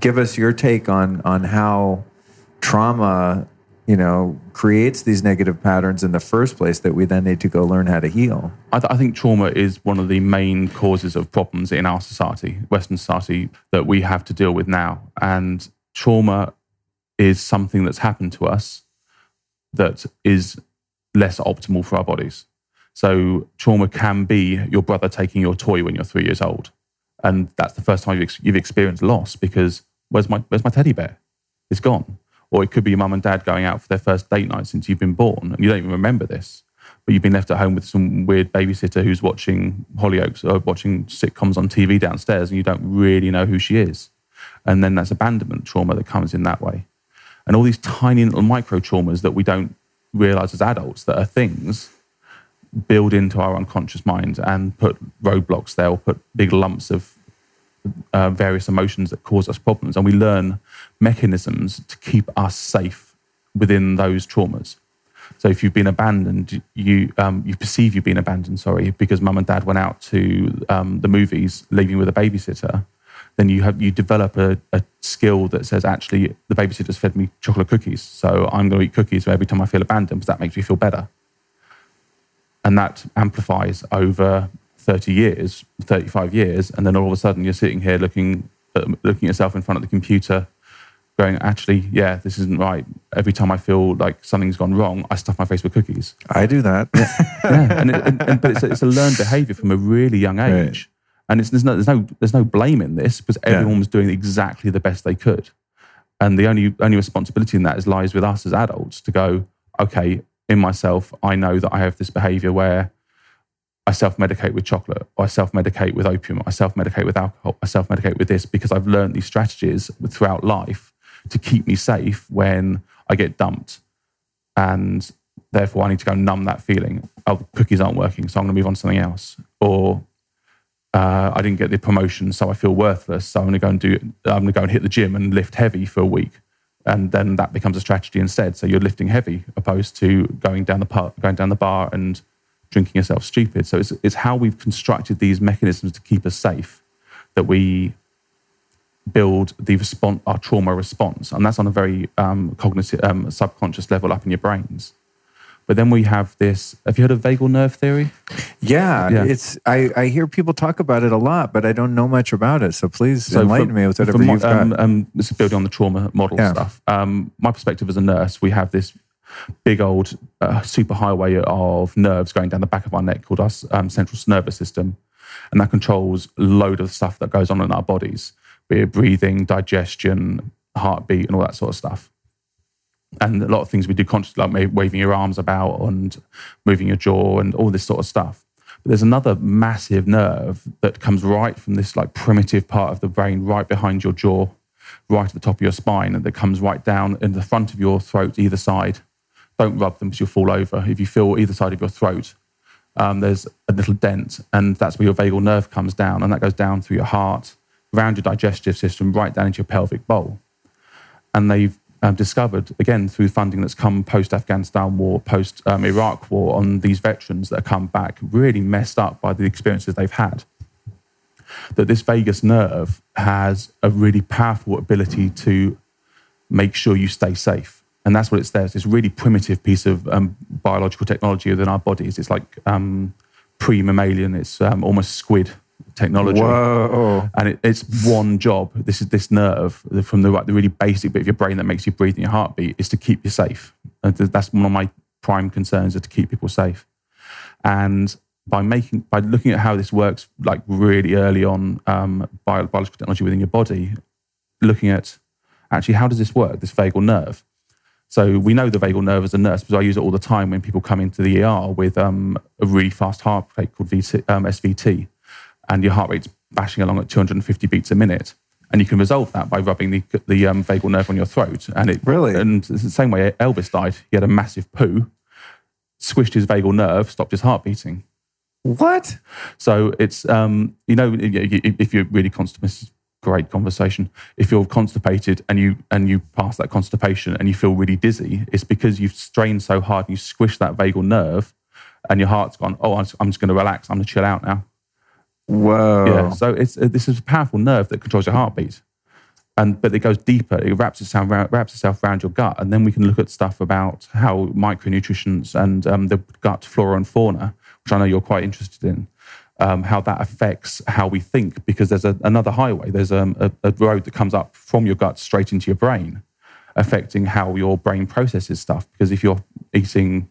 give us your take on on how trauma, you know, creates these negative patterns in the first place that we then need to go learn how to heal. I, th- I think trauma is one of the main causes of problems in our society, Western society, that we have to deal with now, and trauma is something that's happened to us that is less optimal for our bodies. So trauma can be your brother taking your toy when you're three years old, and that's the first time you've, you've experienced loss because where's my where's my teddy bear? It's gone. Or it could be your mum and dad going out for their first date night since you've been born, and you don't even remember this. But you've been left at home with some weird babysitter who's watching Hollyoaks or watching sitcoms on TV downstairs, and you don't really know who she is. And then that's abandonment trauma that comes in that way and all these tiny little micro traumas that we don't realize as adults that are things build into our unconscious mind and put roadblocks there or put big lumps of uh, various emotions that cause us problems. And we learn mechanisms to keep us safe within those traumas. So if you've been abandoned, you um, you perceive you've been abandoned, sorry, because mum and dad went out to um, the movies, leaving with a babysitter then you have you develop a, a skill that says actually the babysitter's fed me chocolate cookies, so I'm going to eat cookies every time I feel abandoned because that makes me feel better, and that amplifies over 30 years, 35 years, and then all of a sudden you're sitting here looking at, looking at yourself in front of the computer, going, actually, yeah, this isn't right. Every time I feel like something's gone wrong, I stuff my face with cookies. I do that. yeah, yeah. And, it, and, and, but it's a, it's a learned behavior from a really young age. Right. And there's no there's no there's no blame in this because everyone yeah. was doing exactly the best they could. And the only only responsibility in that is lies with us as adults to go, okay, in myself, I know that I have this behavior where I self medicate with chocolate, or I self medicate with opium, I self medicate with alcohol, I self medicate with this because I've learned these strategies throughout life to keep me safe when I get dumped. And therefore, I need to go numb that feeling. Oh, cookies aren't working, so I'm going to move on to something else. Or uh, I didn't get the promotion, so I feel worthless. So I'm going to go and do. I'm going to go and hit the gym and lift heavy for a week, and then that becomes a strategy instead. So you're lifting heavy opposed to going down the par, going down the bar and drinking yourself stupid. So it's it's how we've constructed these mechanisms to keep us safe that we build the response, our trauma response, and that's on a very um, cognitive, um, subconscious level up in your brains. But then we have this. Have you heard of vagal nerve theory? Yeah, yeah. it's. I, I hear people talk about it a lot, but I don't know much about it. So please so enlighten from, me with whatever you've um, got. Um, this is building on the trauma model yeah. stuff. Um, my perspective as a nurse, we have this big old uh, super highway of nerves going down the back of our neck called our um, central nervous system, and that controls a load of stuff that goes on in our bodies, it breathing, digestion, heartbeat, and all that sort of stuff and a lot of things we do consciously, like waving your arms about and moving your jaw and all this sort of stuff. But there's another massive nerve that comes right from this like primitive part of the brain, right behind your jaw, right at the top of your spine, and that comes right down in the front of your throat, either side, don't rub them because you'll fall over. If you feel either side of your throat, um, there's a little dent, and that's where your vagal nerve comes down, and that goes down through your heart, around your digestive system, right down into your pelvic bowl. And they've um, discovered, again, through funding that's come post Afghanistan war, post um, Iraq war, on these veterans that have come back really messed up by the experiences they've had, that this vagus nerve has a really powerful ability to make sure you stay safe. And that's what it's there. It's this really primitive piece of um, biological technology within our bodies. It's like um, pre mammalian, it's um, almost squid technology. Whoa. And it, it's one job. This is this nerve from the, the really basic bit of your brain that makes you breathe and your heartbeat is to keep you safe. And that's one of my prime concerns is to keep people safe. And by making by looking at how this works, like really early on, um, biological technology within your body, looking at actually how does this work, this vagal nerve. So we know the vagal nerve as a nurse because I use it all the time when people come into the ER with um, a really fast heart rate called VT, um, SVT, and your heart rate's bashing along at 250 beats a minute. And you can resolve that by rubbing the, the um, vagal nerve on your throat. And it really, and it's the same way Elvis died. He had a massive poo, squished his vagal nerve, stopped his heart beating. What? So it's um, you know if you're really constipated, great conversation. If you're constipated and you and you pass that constipation and you feel really dizzy, it's because you've strained so hard and you squish that vagal nerve, and your heart's gone. Oh, I'm just going to relax. I'm going to chill out now. Whoa. Yeah. So it's uh, this is a powerful nerve that controls your heartbeat, and but it goes deeper. It wraps itself wraps itself around your gut, and then we can look at stuff about how micronutrients and um, the gut flora and fauna, which I know you're quite interested in. Um, how that affects how we think, because there's a, another highway. There's um, a, a road that comes up from your gut straight into your brain, affecting how your brain processes stuff. Because if you're eating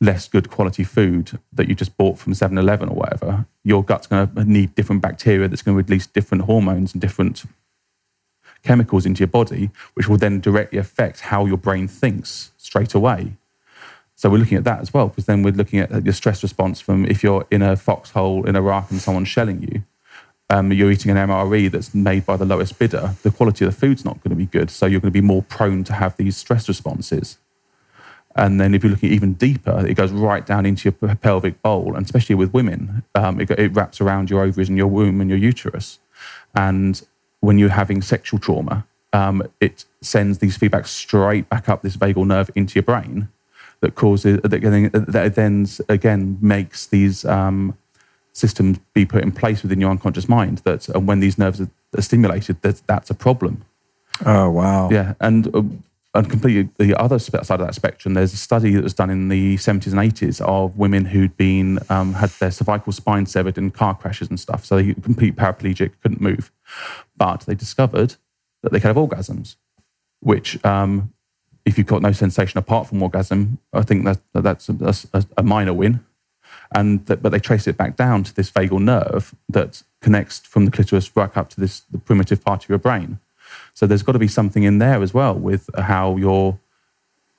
less good quality food that you just bought from 7 Eleven or whatever, your gut's going to need different bacteria that's going to release different hormones and different chemicals into your body, which will then directly affect how your brain thinks straight away. So we're looking at that as well, because then we're looking at your stress response from if you're in a foxhole in Iraq and someone's shelling you, um, you're eating an MRE that's made by the lowest bidder, the quality of the food's not going to be good. So you're going to be more prone to have these stress responses. And then if you're looking even deeper, it goes right down into your pelvic bowl. And especially with women, um, it, it, wraps around your ovaries and your womb and your uterus. And when you're having sexual trauma, um, it sends these feedbacks straight back up this vagal nerve into your brain that causes, that, then again makes these um, systems be put in place within your unconscious mind that and when these nerves are, are stimulated, that, that's a problem. Oh, wow. Yeah. And and completely the other side of that spectrum, there's a study that was done in the 70s and 80s of women who'd been um, had their cervical spine severed in car crashes and stuff. So they complete paraplegic, couldn't move, but they discovered that they could have orgasms, which um, if you've got no sensation apart from orgasm, I think that, that's a, a, minor win. And that, but they trace it back down to this vagal nerve that connects from the clitoris right up to this the primitive part of your brain. So there's got to be something in there as well with how your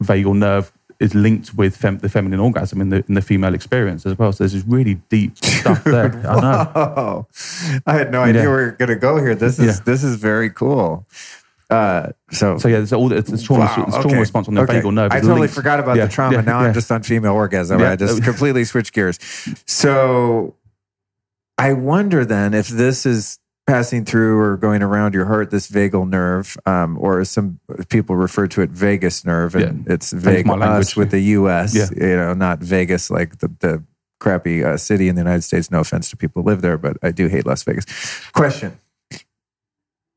vagal nerve is linked with fem- the feminine orgasm in the in the female experience as well. So there's this really deep stuff there. I know. I had no idea yeah. we were going to go here. This is yeah. this is very cool. Uh, so so yeah, there's all it's, it's trauma, wow, it's trauma okay. response on the okay. vagal nerve. I totally linked. forgot about yeah, the trauma. now I'm just on female orgasm. I just completely switched gears. So I wonder then if this is passing through or going around your heart, this vagal nerve, um, or some people refer to it vagus nerve, and yeah. it's vagus with the U.S. Yeah. You know, not Vegas like the, the crappy uh, city in the United States. No offense to people who live there, but I do hate Las Vegas. Question: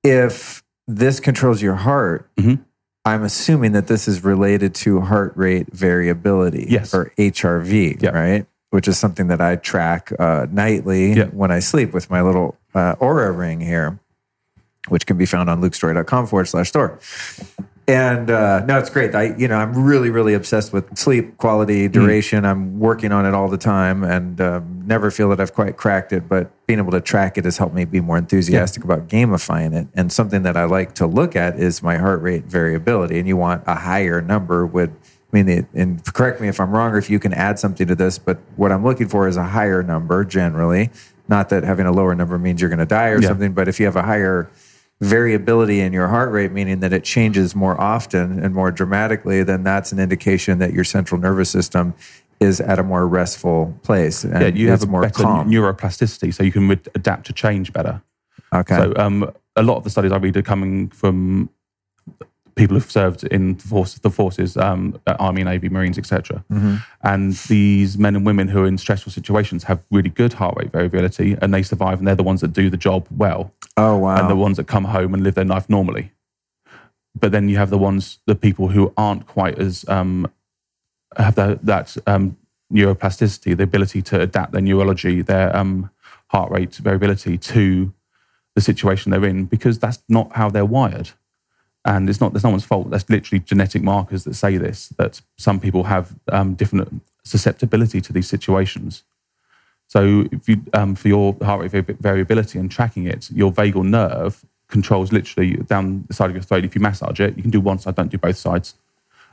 If this controls your heart, mm-hmm. I'm assuming that this is related to heart rate variability, yes. or HRV, right? Which is something that I track uh, nightly when I sleep with my little uh, Oura ring here, which can be found on lukestorey.com forward slash store. And uh, no, it's great. I, you know, I'm really, really obsessed with sleep quality, mm. duration. Mm. I'm working on it all the time, and um, never feel that I've quite cracked it. But being able to track it has helped me be more enthusiastic yeah. about gamifying it. And something that I like to look at is my heart rate variability. And you want a higher number would I mean, and correct me if I'm wrong or if you can add something to this, but what I'm looking for is a higher number generally not that having a lower number means you're going to die or yeah. something, but if you have a higher variability in your heart rate, meaning that it changes more often and more dramatically, then that's an indication that your central nervous system is at a more restful place. And yeah, you have a more better calm. neuroplasticity, so you can adapt to change better. okay. So um, a lot of the studies I read are coming from people who've served in the, force, the forces, um, Army, Navy, Marines, etc. Mm-hmm. And these men and women who are in stressful situations have really good heart rate variability, and they survive, and they're the ones that do the job well, oh, wow. and the ones that come home and live their life normally. But then you have the ones, the people who aren't quite as um, have the, that um, neuroplasticity, the ability to adapt their neurology, their um, heart rate variability to the situation they're in, because that's not how they're wired. And it's not there's no one's fault. That's literally genetic markers that say this. That some people have um, different susceptibility to these situations. So if you um, for your heart rate variability and tracking it, your vagal nerve controls literally down the side of your throat. If you massage it, you can do one side, don't do both sides.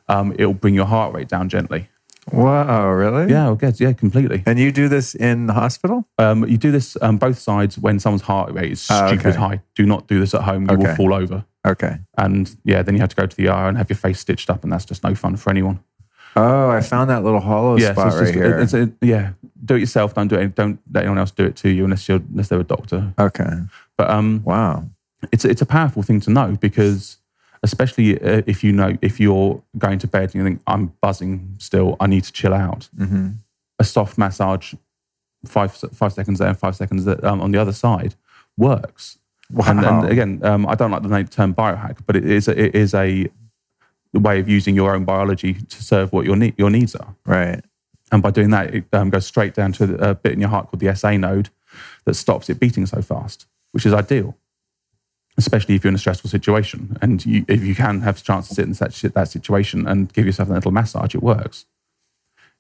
Um, it'll bring your heart rate down gently. Wow, really? Yeah, okay, yeah, completely. And you do this in the hospital? Um, you do this um, both sides when someone's heart rate is Oh, stupid okay. high. Do not do this at home. You will fall over. Okay. And yeah, then you have to go to the ER and have your face stitched up, and that's just no fun for anyone. Oh, I found that little hollow yeah, so spot it's right here. it's a- yeah, do it yourself. Don't do it. Don't let anyone else do it to you unless you're unless they're a doctor. okay. But um, Wow. it's it's a powerful thing to know because especially uh, if you know if you're going to bed and you think I'm buzzing still, I need to chill out. hmm A soft massage, five five seconds there and five seconds there, um, on the other side, works. Wow. And, and again, um, I don't like the name- term biohack, but it is a, it is a way of using your own biology to serve what your need, your needs are. right. And by doing that, it um, goes straight down to a bit in your heart called the SA node that stops it beating so fast, which is ideal, especially if you're in a stressful situation. And you, if you can have a chance to sit in that, that situation and give yourself a little massage, it works.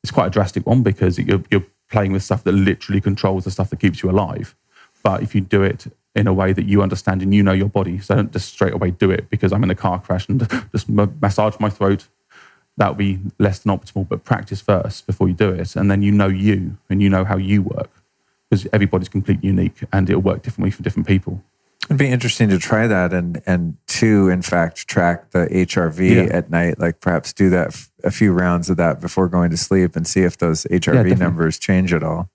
It's quite a drastic one because you're, you're playing with stuff that literally controls the stuff that keeps you alive. But if you do it in a way that you understand and you know your body, so don't just straight away do it because I'm in a car crash and just massage my throat that would be less than optimal, but practice first before you do it. And then you know you and you know how you work because everybody's completely unique and it'll work differently for different people. It'd be interesting to try that and and to in fact track the HRV Yeah. at night. Like perhaps do that f- a few rounds of that before going to sleep and see if those HRV definitely. numbers change at all.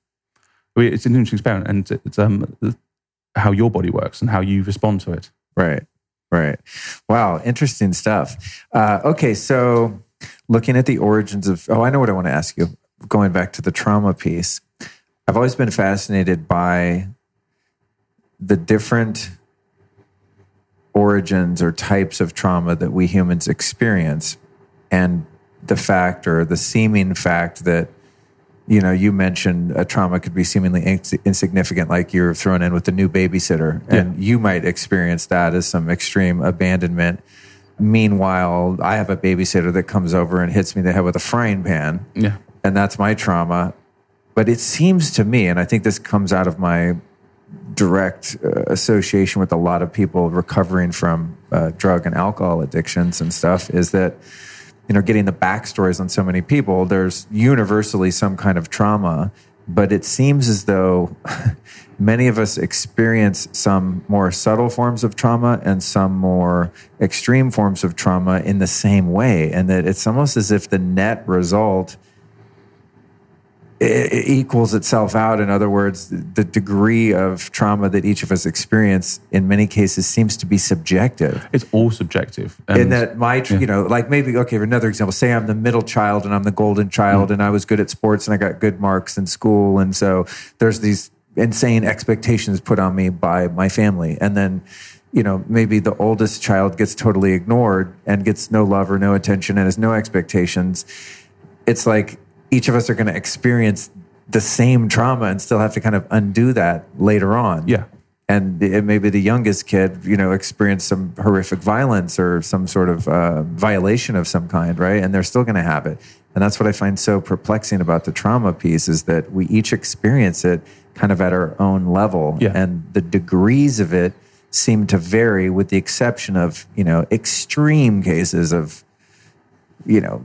I mean, It's an interesting experiment and it's um, how your body works and how you respond to it. Right. Right. Wow. Interesting stuff. Uh, okay. So looking at the origins of, oh, I know what I want to ask you. Going back to the trauma piece, I've always been fascinated by the different origins or types of trauma that we humans experience and the fact or the seeming fact that you know, you mentioned a trauma could be seemingly ins- insignificant, like you're thrown in with a new babysitter, and you might experience that as some extreme abandonment. Meanwhile, I have a babysitter that comes over and hits me in the head with a frying pan, Yeah. and that's my trauma. But it seems to me, and I think this comes out of my direct uh, association with a lot of people recovering from uh, drug and alcohol addictions and stuff, is that you know, getting the backstories on so many people, there's universally some kind of trauma, but it seems as though many of us experience some more subtle forms of trauma and some more extreme forms of trauma in the same way. And that it's almost as if the net result i- i- equals itself out. In other words, the degree of trauma that each of us experience in many cases seems to be subjective. It's all subjective. And in that my tr you know like maybe okay another example. Say i'm the middle child and i'm the golden child mm. and i was good at sports and i got good marks in school. And so there's these insane expectations put on me by my family. And then you know maybe the oldest child gets totally ignored and gets no love or no attention and has no expectations. It's like each of us are going to experience the same trauma and still have to kind of undo that later on yeah. and maybe the youngest kid, you know, experienced some horrific violence or some sort of uh, violation of some kind, right? And they're still going to have it. And that's what I find so perplexing about the trauma piece is that we each experience it kind of at our own level, Yeah. and the degrees of it seem to vary, with the exception of you know extreme cases of you know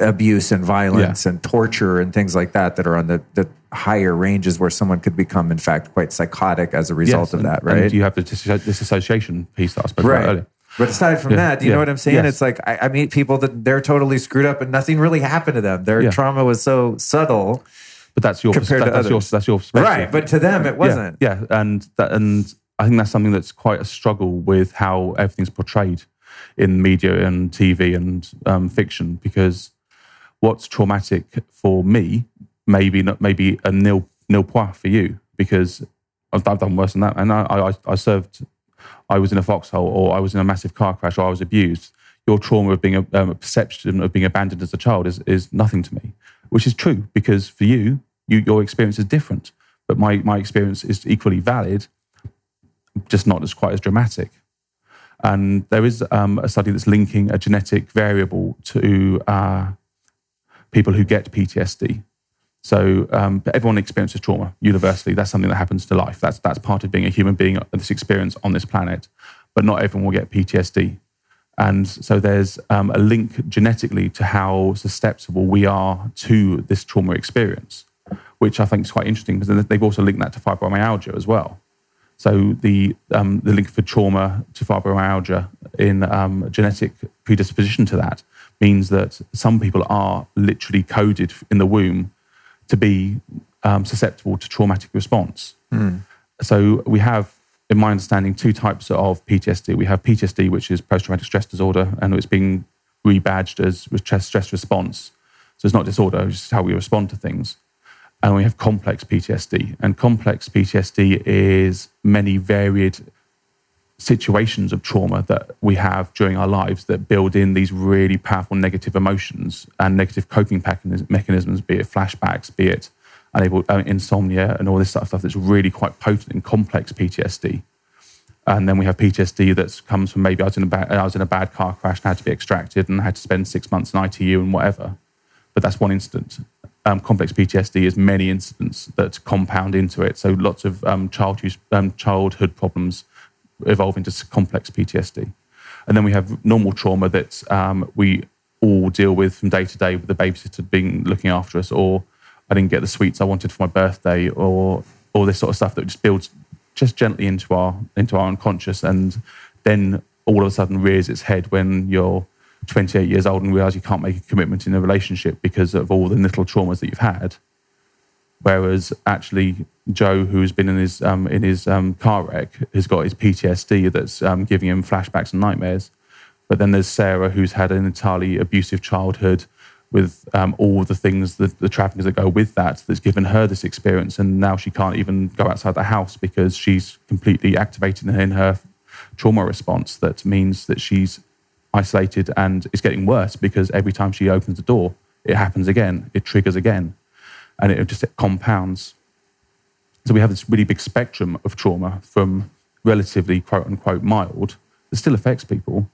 abuse and violence yeah. and torture and things like that that are on the, the higher ranges where someone could become, in fact, quite psychotic as a result yes, of and, that, right? you have the disassociation piece that I spoke right. about earlier. But aside from yeah, that, do you yeah, know what I'm saying? Yes. It's like I, I, meet people that they're totally screwed up and nothing really happened to them. Their yeah. trauma was so subtle. But that's your compared that, to that's others. your that's your right. But to them, it wasn't. Yeah, and that, and I think that's something that's quite a struggle with how everything's portrayed in media and TV and um, fiction because what's traumatic for me maybe not maybe a nil nil point for you because I've, I've done worse than that. And I, I, I served I was in a foxhole or I was in a massive car crash or I was abused. Your trauma of being a, um, a perception of being abandoned as a child is, is nothing to me which is true because for you, you your experience is different. But my, my experience is equally valid just not as quite as dramatic and there is um, a study that's linking a genetic variable to uh, people who get PTSD. So um, everyone experiences trauma universally. That's something that happens to life. That's that's part of being a human being, this experience on this planet. But not everyone will get PTSD. And so there's um, a link genetically to how susceptible we are to this trauma experience, which I think is quite interesting because they've also linked that to fibromyalgia as well. So the um, the link for trauma to fibromyalgia in um, genetic predisposition to that means that some people are literally coded in the womb to be um, susceptible to traumatic response. Mm. So we have, in my understanding, two types of PTSD. We have PTSD, which is post-traumatic stress disorder, and it's being rebadged as stress response. So it's not disorder; it's just how we respond to things and we have complex PTSD. And complex PTSD is many varied situations of trauma that we have during our lives that build in these really powerful negative emotions and negative coping mechanisms, be it flashbacks, be it unable uh, insomnia, and all this sort of stuff that's really quite potent in complex PTSD. And then we have PTSD that comes from maybe I was in a bad, I was in a bad car crash and had to be extracted and had to spend six months in ITU and whatever. But that's one incident um, complex PTSD is many incidents that compound into it. So lots of um, child use, um, childhood problems evolve into complex PTSD. And then we have normal trauma that um, we all deal with from day to day with the babysitter being looking after us, or I didn't get the sweets I wanted for my birthday, or all this sort of stuff that just builds just gently into our into our unconscious, and then all of a sudden rears its head when you're 28 years old and realize you can't make a commitment in a relationship because of all the little traumas that you've had. Whereas actually, Joe, who's been in his um, in his um, car wreck, has got his PTSD that's um, giving him flashbacks and nightmares. But then there's Sarah, who's had an entirely abusive childhood with um, all the things, the, the trappings that go with that, that's given her this experience. And now she can't even go outside the house because she's completely activated in her trauma response. That means that she's isolated and it's getting worse because every time she opens the door, it happens again, it triggers again, and it just it compounds. So we have this really big spectrum of trauma from relatively quote unquote mild that still affects people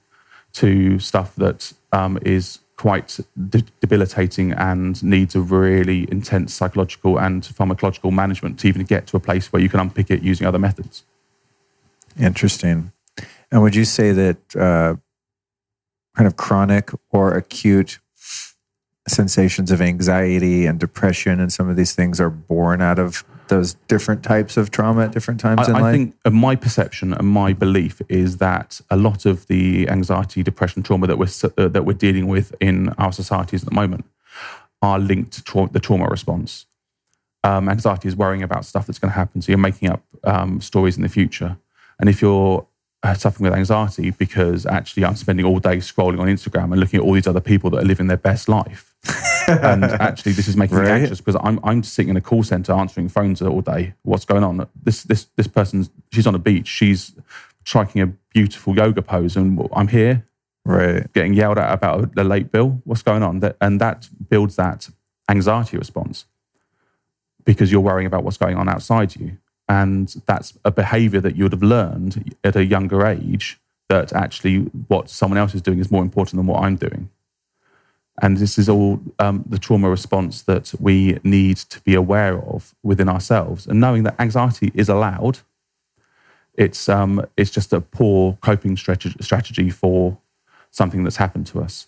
to stuff that um, is quite de- debilitating and needs a really intense psychological and pharmacological management to even get to a place where you can unpick it using other methods. Interesting. And would you say that uh, kind of chronic or acute sensations of anxiety and depression and some of these things are born out of those different types of trauma at different times I, in life? I think uh, my perception and my belief is that a lot of the anxiety, depression, trauma that we're uh, that we're dealing with in our societies at the moment are linked to tra- the trauma response. Um, anxiety is worrying about stuff that's going to happen, so you're making up um, stories in the future. And if you're Uh, suffering with anxiety because actually I'm spending all day scrolling on Instagram and looking at all these other people that are living their best life. and actually, this is making right. me anxious because I'm I'm sitting in a call center answering phones all day. What's going on? This this this person's she's on a beach. She's striking a beautiful yoga pose, and I'm here, right, getting yelled at about a late bill. What's going on? That and that builds that anxiety response because you're worrying about what's going on outside you. And that's a behavior that you would have learned at a younger age that actually what someone else is doing is more important than what I'm doing. And this is all um, the trauma response that we need to be aware of within ourselves. And knowing that anxiety is allowed, it's, um, it's just a poor coping strategy for something that's happened to us.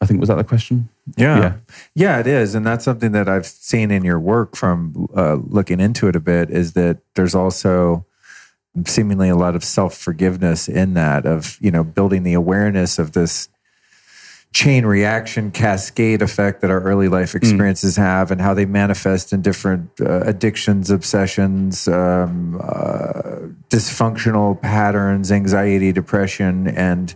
I think was that the question. Yeah. Yeah. yeah. it is. And that's something that I've seen in your work from uh, looking into it a bit is that there's also seemingly a lot of self forgiveness in that of, you know, building the awareness of this chain reaction cascade effect that our early life experiences have and how they manifest in different uh, addictions, obsessions, um, uh, dysfunctional patterns, anxiety, depression, and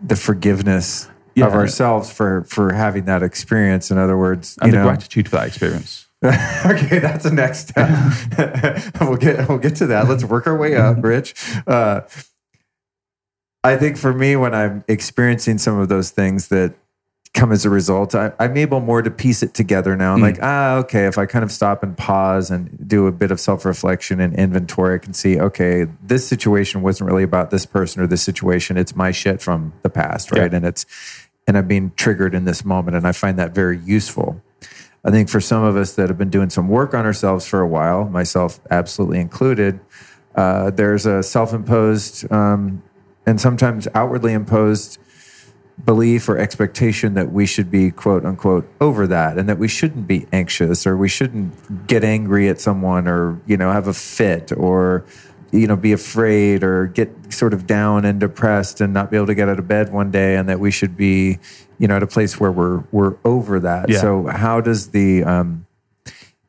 the forgiveness of ourselves for for having that experience. In other words, And the know, gratitude for that experience. okay, that's the next step. we'll get we'll get to that. Let's work our way up, Rich. Uh, I think for me, when I'm experiencing some of those things that come as a result, I, I'm able more to piece it together now. I'm like, ah, okay, if I kind of stop and pause and do a bit of self reflection and inventory, I can see, okay, this situation wasn't really about this person or this situation. It's my shit from the past, right? Yeah. And it's and I'm being triggered in this moment, and I find that very useful. I think for some of us that have been doing some work on ourselves for a while, myself absolutely included, uh, there's a self imposed um, and sometimes outwardly imposed belief or expectation that we should be quote unquote over that and that we shouldn't be anxious or we shouldn't get angry at someone or you know have a fit or you know be afraid or get sort of down and depressed and not be able to get out of bed one day and that we should be you know at a place where we're we're over that Yeah. so how does the um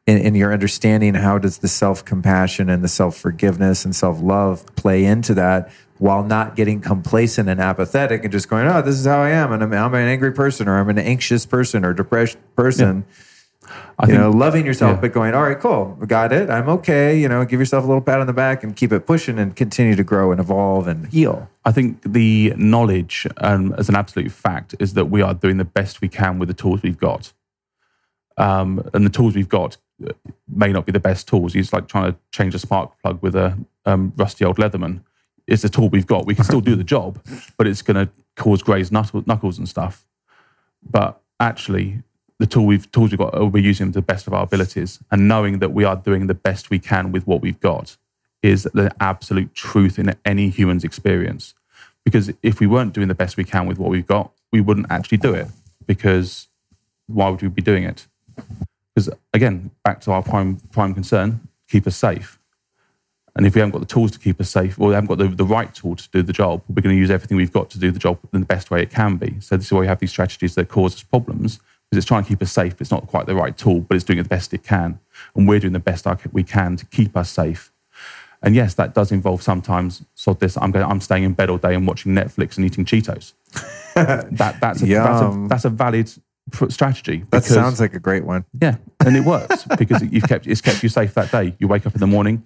in, in your understanding, how does the self compassion and the self forgiveness and self love play into that while not getting complacent and apathetic and just going, oh, this is how I am. And I'm, I'm an angry person or I'm an anxious person or depressed person. I you think know, loving yourself, yeah. but going, all right, cool, got it. I'm okay. You know, give yourself a little pat on the back and keep it pushing and continue to grow and evolve and heal. I think the knowledge, um, as an absolute fact, is that we are doing the best we can with the tools we've got. Um, and the tools we've got uh, may not be the best tools. It's like trying to change a spark plug with a um, rusty old Leatherman. It's a tool we've got. We can still do the job, but it's going to cause grazed knuckles and stuff. But actually, the tool we've tools we've got, uh, we're using to the best of our abilities, and knowing that we are doing the best we can with what we've got is the absolute truth in any human's experience. Because if we weren't doing the best we can with what we've got, we wouldn't actually do it. Because why would we be doing it? Because again, back to our prime prime concern, keep us safe. And if we haven't got the tools to keep us safe, or we haven't got the, the right tool to do the job, we're going to use everything we've got to do the job in the best way it can be. So this is why we have these strategies that cause us problems, because it's trying to keep us safe. It's not quite the right tool, but it's doing it the best it can. And we're doing the best we can to keep us safe. And yes, that does involve sometimes sod this. I'm going. I'm staying in bed all day and watching Netflix and eating Cheetos. that that's a, that's a that's a valid strategy. That because- sounds like a great one. yeah, and it works because you've kept it's kept you safe that day. You wake up in the morning,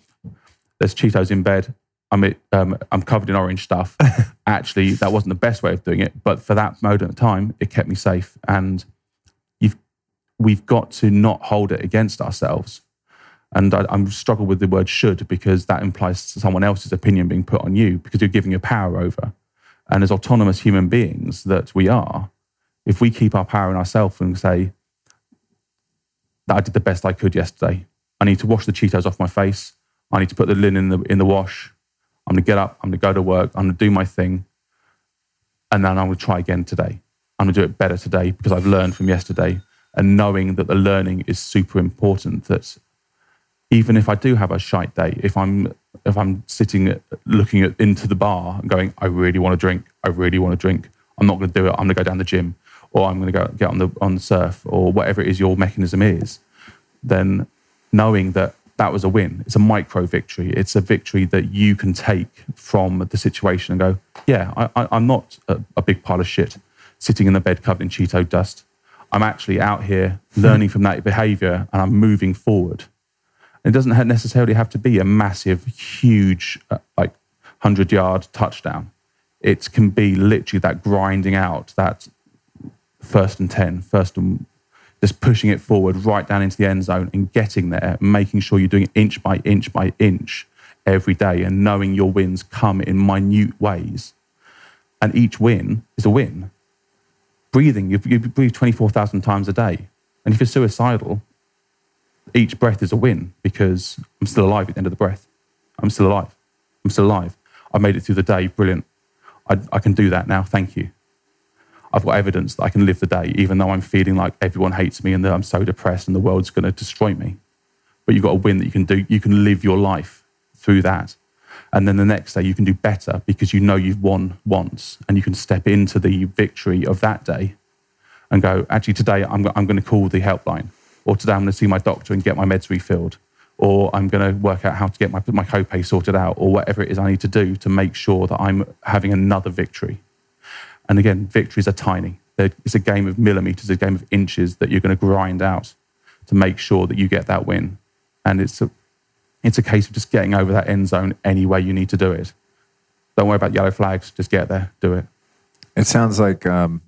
there's Cheetos in bed. I'm it, um, I'm covered in orange stuff. Actually, that wasn't the best way of doing it, but for that moment of time, it kept me safe. And we've got to not hold it against ourselves. And I, I'm struggle with the word should because that implies someone else's opinion being put on you because you're giving your power over. And as autonomous human beings that we are, if we keep our power in ourselves and say, that I did the best I could yesterday. I need to wash the Cheetos off my face. I need to put the linen in the, in the wash. I'm going to get up. I'm going to go to work. I'm going to do my thing. And then I'm going to try again today. I'm going to do it better today because I've learned from yesterday. And knowing that the learning is super important, that even if I do have a shite day, if I'm if I'm sitting looking at, into the bar and going, I really want to drink, I really want to drink, I'm not going to do it. I'm going to go down the gym, or I'm going to go get on the on the surf, or whatever it is your mechanism is. Then knowing that that was a win, it's a micro victory. It's a victory that you can take from the situation and go, yeah, I, I'm not a, a big pile of shit sitting in the bed covered in Cheeto dust. I'm actually out here learning from that behavior and I'm moving forward. It doesn't necessarily have to be a massive, huge, uh, like 100 yard touchdown. It can be literally that grinding out, that first and 10, first and just pushing it forward right down into the end zone and getting there, making sure you're doing it inch by inch by inch every day and knowing your wins come in minute ways. And each win is a win. Breathing, you, you breathe 24,000 times a day. And if you're suicidal, each breath is a win because I'm still alive at the end of the breath. I'm still alive. I'm still alive. I made it through the day. Brilliant. I, I can do that now. Thank you. I've got evidence that I can live the day, even though I'm feeling like everyone hates me and that I'm so depressed and the world's going to destroy me. But you've got a win that you can do. You can live your life through that. And then the next day you can do better because you know you've won once and you can step into the victory of that day and go, actually, today I'm, I'm going to call the helpline or today I'm going to see my doctor and get my meds refilled or I'm going to work out how to get my, my copay sorted out or whatever it is I need to do to make sure that I'm having another victory. And again, victories are tiny. It's a game of millimeters, a game of inches that you're going to grind out to make sure that you get that win. And it's it's a case of just getting over that end zone any way you need to do it. Don't worry about yellow flags. Just get there, do it. It sounds like um,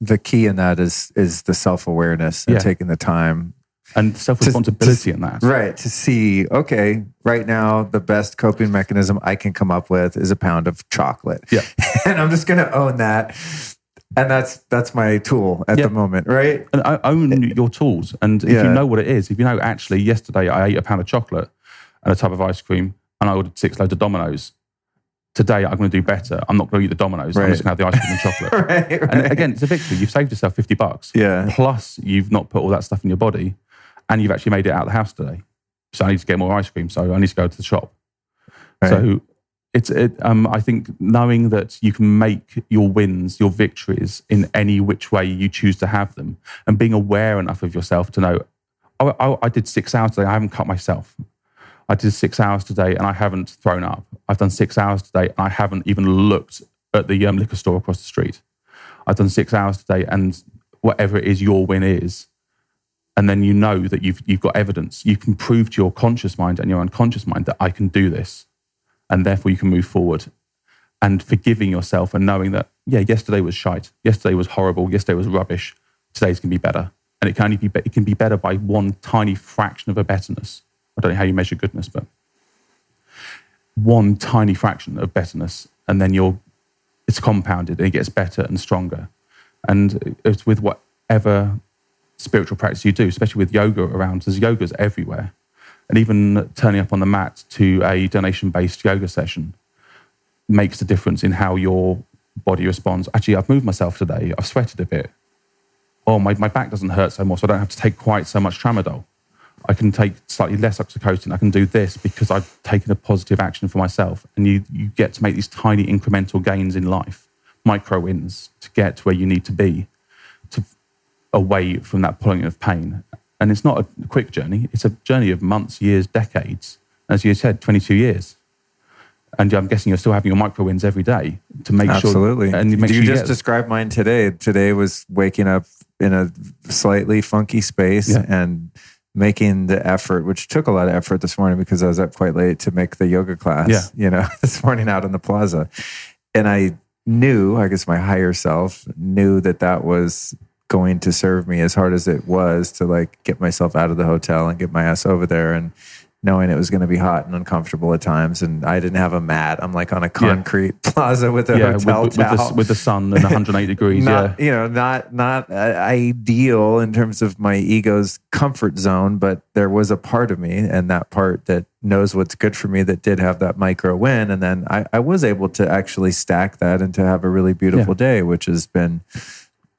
the key in that is is the self awareness and yeah. taking the time and self responsibility in that. Right. To see, okay, right now, the best coping mechanism I can come up with is a pound of chocolate. Yeah. and I'm just going to own that. And that's that's my tool at yeah. the moment, right? And I own your tools. And if yeah. you know what it is, if you know, actually, yesterday I ate a pound of chocolate and a tub of ice cream and I ordered six loads of Domino's. Today I'm going to do better. I'm not going to eat the Domino's. Right. I'm just going to have the ice cream and chocolate. right, right. And again, it's a victory. You've saved yourself 50 bucks. Yeah. Plus, you've not put all that stuff in your body and you've actually made it out of the house today. So I need to get more ice cream. So I need to go to the shop. So it's, it, um, I think knowing that you can make your wins, your victories in any which way you choose to have them, and being aware enough of yourself to know, oh, oh, I did six hours today. I haven't cut myself. I did six hours today and I haven't thrown up. I've done six hours today and I haven't even looked at the um, liquor store across the street. I've done six hours today and whatever it is your win is, and then you know that you've you've got evidence. You can prove to your conscious mind and your unconscious mind that I can do this, and therefore you can move forward. And forgiving yourself and knowing that yeah, yesterday was shite, yesterday was horrible, yesterday was rubbish. Today's can be better, and it can only be it can be better by one tiny fraction of a betterness. I don't know how you measure goodness, but one tiny fraction of betterness, and then you're it's compounded and it gets better and stronger. And it's with whatever spiritual practice you do, especially with yoga around. There's yogas everywhere. And even turning up on the mat to a donation based yoga session makes a difference in how your body responds. Actually, I've moved myself today. I've sweated a bit. Oh, my, my back doesn't hurt so much, so I don't have to take quite so much tramadol. I can take slightly less OxyContin. I can do this because I've taken a positive action for myself. And you, you get to make these tiny incremental gains in life, micro wins to get to where you need to be to away from that point of pain. And it's not a quick journey, it's a journey of months, years, decades. As you said, 22 years. And I'm guessing you're still having your micro wins every day to make Absolutely. sure. Absolutely. And you, you just described mine today. Today was waking up in a slightly funky space yeah. and making the effort, which took a lot of effort this morning because I was up quite late to make the yoga class, yeah. you know, this morning out in the plaza. And I knew, I guess my higher self knew that that was going to serve me as hard as it was to like get myself out of the hotel and get my ass over there and knowing it was going to be hot and uncomfortable at times and I didn't have a mat. I'm like on a concrete yeah. plaza with a yeah, hotel with, towel. With the, with the sun and 108 degrees. not, yeah. You know, not, not uh, ideal in terms of my ego's comfort zone, but there was a part of me and that part that knows what's good for me that did have that micro win. And then I, I was able to actually stack that and to have a really beautiful yeah. day, which has been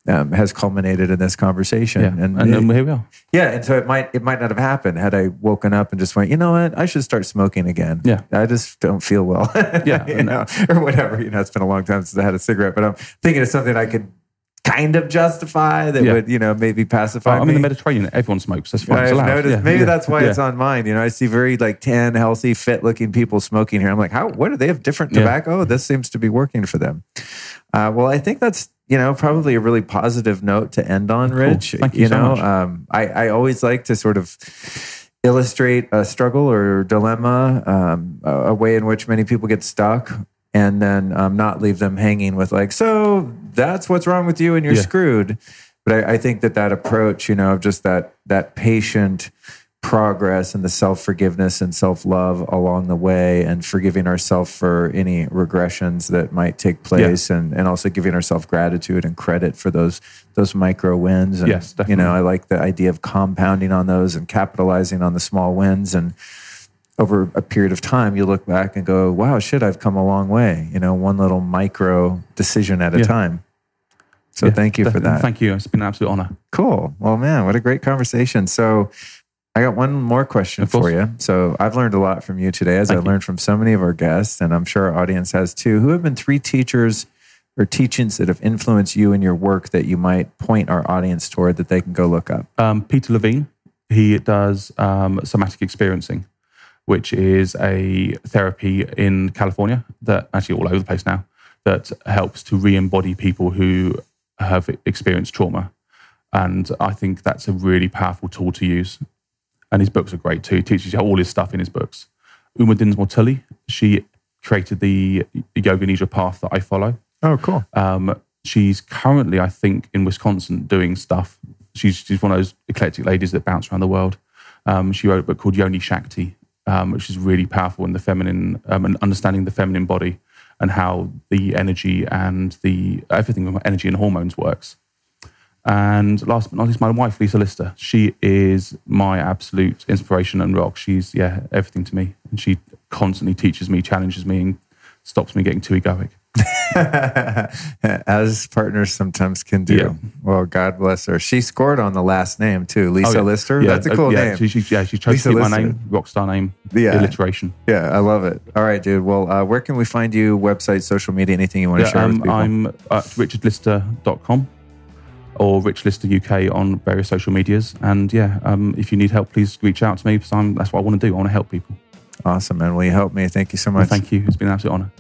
um, has culminated in this conversation. Yeah. And, and then here we are. Yeah, and so it might it might not have happened had I woken up and just went, you know what, I should start smoking again. Yeah, I just don't feel well. yeah, you know, or whatever. You know, it's been a long time since I had a cigarette, but I'm thinking of something I could kind of justify that yeah. would you know maybe pacify well, I'm me. in the Mediterranean. Everyone smokes. That's fine. I've noticed. Yeah. Maybe yeah. that's why it's on mine. You know, I see very like tan, healthy, fit-looking people smoking here. I'm like, how? What do they have different tobacco? This seems to be working for them. Uh, well, I think that's you know probably a really positive note to end on, Rich. Cool. Thank you, you know, so um, I, I always like to sort of illustrate a struggle or dilemma, um, a, way in which many people get stuck, and then um, not leave them hanging with like, so that's what's wrong with you, and you're yeah. screwed. But I, I think that that approach, you know, of just that that patient progress and the self forgiveness and self love along the way, and forgiving ourselves for any regressions that might take place, yeah. and, and also giving ourselves gratitude and credit for those those micro wins. And, yes, definitely. You know, I like the idea of compounding on those and capitalizing on the small wins and over a period of time, you look back and go, wow, shit, I've come a long way. You know, one little micro decision at a yeah. time. So Yeah, thank you for that. Thank you. It's been an absolute honor. Cool. Well, man, what a great conversation. So, I got one more question for you. So, I've learned a lot from you today, as Thank I've you. learned from so many of our guests, and I'm sure our audience has too. Who have been three teachers or teachings that have influenced you in your work that you might point our audience toward that they can go look up? Um, Peter Levine, he does um, somatic experiencing, which is a therapy in California that actually all over the place now that helps to re-embody people who have experienced trauma. And I think that's a really powerful tool to use. And his books are great too. He teaches you all his stuff in his books. Uma Dinsmore Tully, she created the yoga nidra path that I follow. Oh, cool. Um, she's currently, I think, in Wisconsin doing stuff. She's she's one of those eclectic ladies that bounce around the world. Um, she wrote a book called Yoni Shakti, um, which is really powerful in the feminine um, and understanding the feminine body and how the energy and the everything energy and hormones works. And last but not least, my wife, Lisa Lister. She is my absolute inspiration and rock. She's yeah everything to me, and she constantly teaches me, challenges me, and stops me getting too egoic. As partners sometimes can do. Yeah. Well, God bless her. She scored on the last name too, Lisa Oh, yeah. Lister. Yeah, That's a uh, cool yeah, name. She, she, yeah, she chose Lisa to keep my name, rockstar name, Yeah. alliteration. Yeah, I love it. All right, dude. Well, uh, where can we find you? Website, social media, anything you want to share with um, people? I'm at richardlister.com or Rich Lister UK on various social medias. And yeah, um, if you need help, please reach out to me because I'm, that's what I want to do. I want to help people. awesome, man. Will you help me? Thank you so Well, much. thank you. It's been an absolute honor.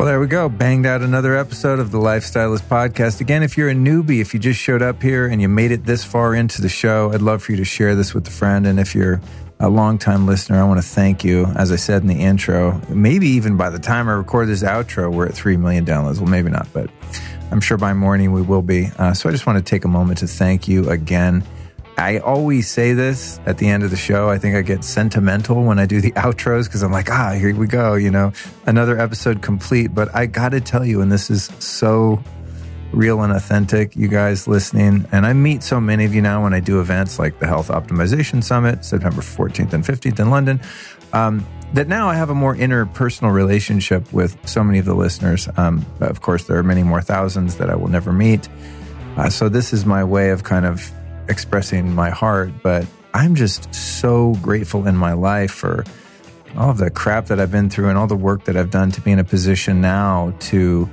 Well, there we go. Banged out another episode of the Lifestylist Podcast. Again, if you're a newbie, if you just showed up here and you made it this far into the show, I'd love for you to share this with a friend. And if you're a longtime listener, I want to thank you. As I said in the intro, maybe even by the time I record this outro, we're at 3 million downloads. Well, maybe not, but I'm sure by morning we will be. Uh, so I just want to take a moment to thank you again. I always say this at the end of the show. I think I get sentimental when I do the outros because I'm like, ah, here we go, you know, another episode complete. But I got to tell you, and this is so real and authentic, you guys listening. And I meet so many of you now when I do events like the Health Optimization Summit, September 14th and 15th in London. Um, that now I have a more interpersonal relationship with so many of the listeners. Um, of course, there are many more thousands that I will never meet. Uh, so this is my way of kind of expressing my heart, but I'm just so grateful in my life for all of the crap that I've been through and all the work that I've done to be in a position now to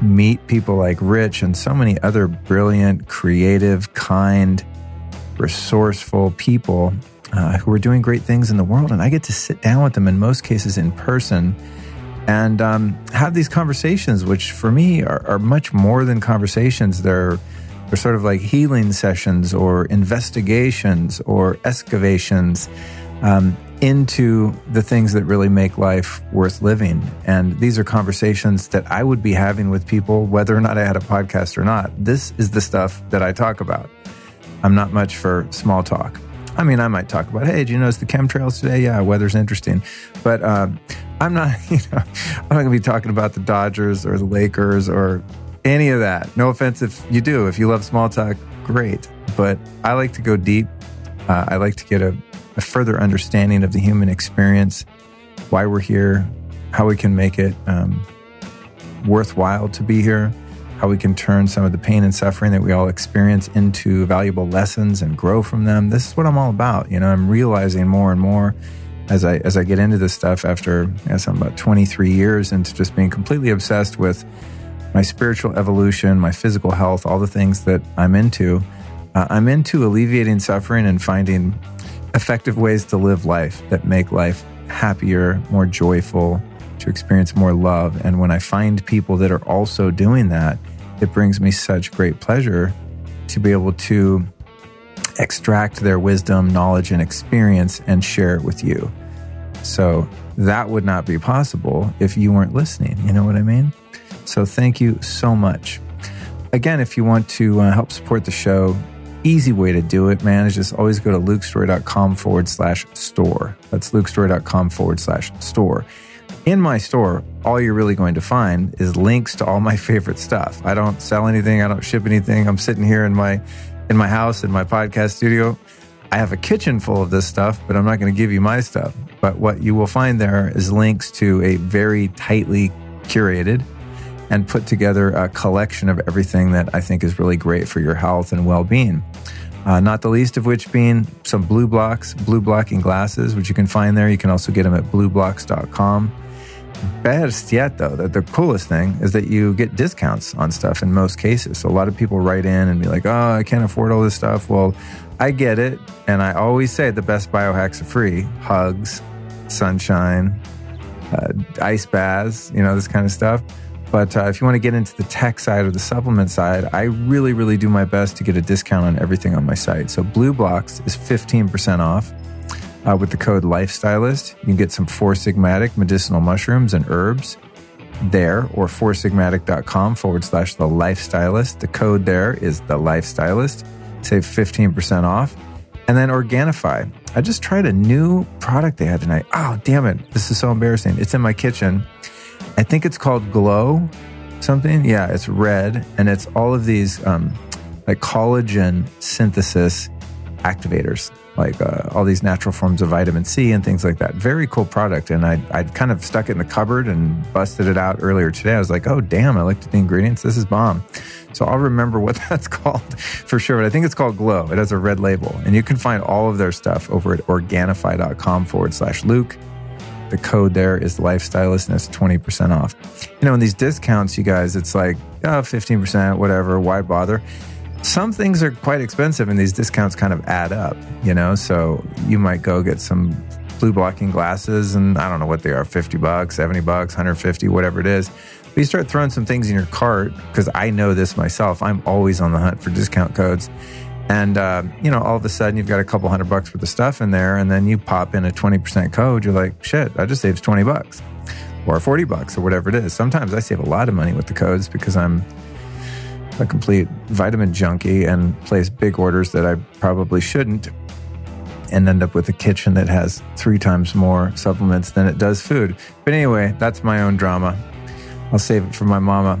meet people like Rich and so many other brilliant, creative, kind, resourceful people uh, who are doing great things in the world. And I get to sit down with them in most cases in person and um, have these conversations, which for me are, are much more than conversations. They're they're sort of like healing sessions or investigations or excavations um, into the things that really make life worth living. And these are conversations that I would be having with people, whether or not I had a podcast or not. This is the stuff that I talk about. I'm not much for small talk. I mean, I might talk about, hey, do you notice the chemtrails today? Yeah, weather's interesting. But um, I'm not, you know, I'm not going to be talking about the Dodgers or the Lakers or any of that. No offense if you do. If you love small talk, great. But I like to go deep. Uh, I like to get a, a further understanding of the human experience, why we're here, how we can make it um, worthwhile to be here, how we can turn some of the pain and suffering that we all experience into valuable lessons and grow from them. This is what I'm all about. You know, I'm realizing more and more as I as I get into this stuff after I guess I'm about 23 years into just being completely obsessed with my spiritual evolution, my physical health, all the things that I'm into. Uh, I'm into alleviating suffering and finding effective ways to live life that make life happier, more joyful, to experience more love. And when I find people that are also doing that, it brings me such great pleasure to be able to extract their wisdom, knowledge, and experience and share it with you. So that would not be possible if you weren't listening. You know what I mean? So thank you so much. Again, if you want to uh, help support the show, easy way to do it, man, is just always go to lukestorey.com forward slash store. That's lukestorey.com forward slash store. In my store, all you're really going to find is links to all my favorite stuff. I don't sell anything, I don't ship anything. I'm sitting here in my in my house in my podcast studio. I have a kitchen full of this stuff, but I'm not going to give you my stuff. But what you will find there is links to a very tightly curated and put together a collection of everything that I think is really great for your health and well being. Uh, not the least of which being some BLUblox, blue blocking glasses, which you can find there. You can also get them at blublox.com. Best yet, though, that the coolest thing is that you get discounts on stuff in most cases. So a lot of people write in and be like, oh, I can't afford all this stuff. Well, I get it. And I always say the best biohacks are free hugs, sunshine, uh, ice baths, you know, this kind of stuff. But uh, if you want to get into the tech side or the supplement side, I really, really do my best to get a discount on everything on my site. So BLUblox is 15% off uh, with the code Lifestylist. You can get some Four Sigmatic medicinal mushrooms and herbs there or foursigmatic.com forward slash the lifestylist. The code there is the lifestylist. Save 15% off. And then Organifi. I just tried a new product they had tonight. Oh, damn it. This is so embarrassing. It's in my kitchen. I think it's called Glow something. Yeah, it's red and it's all of these um, like collagen synthesis activators, like uh, all these natural forms of vitamin C and things like that. Very cool product. And I, I'd kind of stuck it in the cupboard and busted it out earlier today. I was like, oh, damn, I looked at the ingredients. This is bomb. So I'll remember what that's called for sure. But I think it's called Glow. It has a red label. And you can find all of their stuff over at Organifi.com forward slash Luke. The code there is lifestylist and it's 20% off. You know, in these discounts, you guys, it's like, oh, 15%, whatever, why bother? Some things are quite expensive and these discounts kind of add up, you know? So you might go get some blue blocking glasses and I don't know what they are 50 bucks, 70 bucks, 150, whatever it is. But you start throwing some things in your cart because I know this myself. I'm always on the hunt for discount codes. And, uh, you know, all of a sudden you've got a couple hundred bucks worth of stuff in there, and then you pop in a 20% code. You're like, shit, I just saved 20 bucks or 40 bucks or whatever it is. Sometimes I save a lot of money with the codes because I'm a complete vitamin junkie and place big orders that I probably shouldn't and end up with a kitchen that has three times more supplements than it does food. But anyway, that's my own drama. I'll save it for my mama.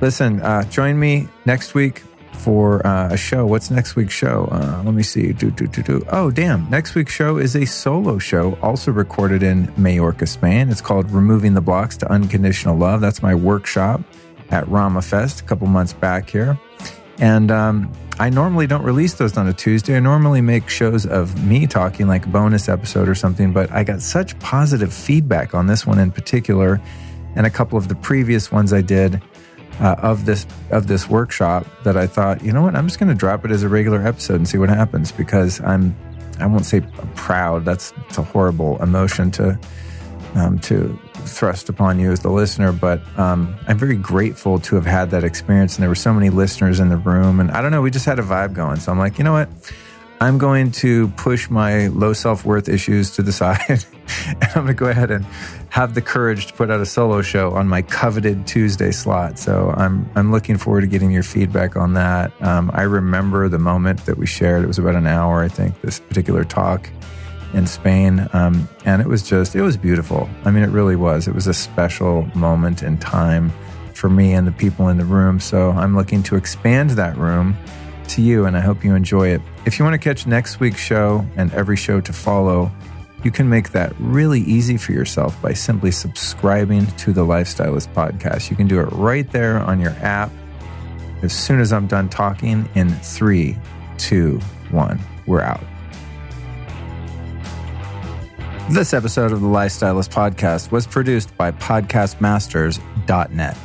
Listen, uh, join me next week for uh, a show. What's next week's show? Uh, let me see. Do, do, do, do. Oh, damn. Next week's show is a solo show, also recorded in Majorca, Spain. It's called Removing the Blocks to Unconditional Love. That's my workshop at Ra Ma Fest a couple months back here. And um, I normally don't release those on a Tuesday. I normally make shows of me talking, like a bonus episode or something, but I got such positive feedback on this one in particular and a couple of the previous ones I did uh, of this of this workshop that I thought, you know what, I'm just going to drop it as a regular episode and see what happens because I'm I won't say proud. That's a horrible emotion to um, to thrust upon you as the listener, but um, I'm very grateful to have had that experience. And there were so many listeners in the room, and I don't know, we just had a vibe going. So I'm like, you know what? I'm going to push my low self worth issues to the side. and I'm going to go ahead and have the courage to put out a solo show on my coveted Tuesday slot. So I'm, I'm looking forward to getting your feedback on that. Um, I remember the moment that we shared. It was about an hour, I think, this particular talk in Spain. Um, and it was just, it was beautiful. I mean, it really was. It was a special moment in time for me and the people in the room. So I'm looking to expand that room to you, and I hope you enjoy it. If you want to catch next week's show and every show to follow, you can make that really easy for yourself by simply subscribing to the Lifestylist podcast. You can do it right there on your app. As soon as I'm done talking, in three, two, one, we're out. This episode of the Lifestylist podcast was produced by podcastmasters.net.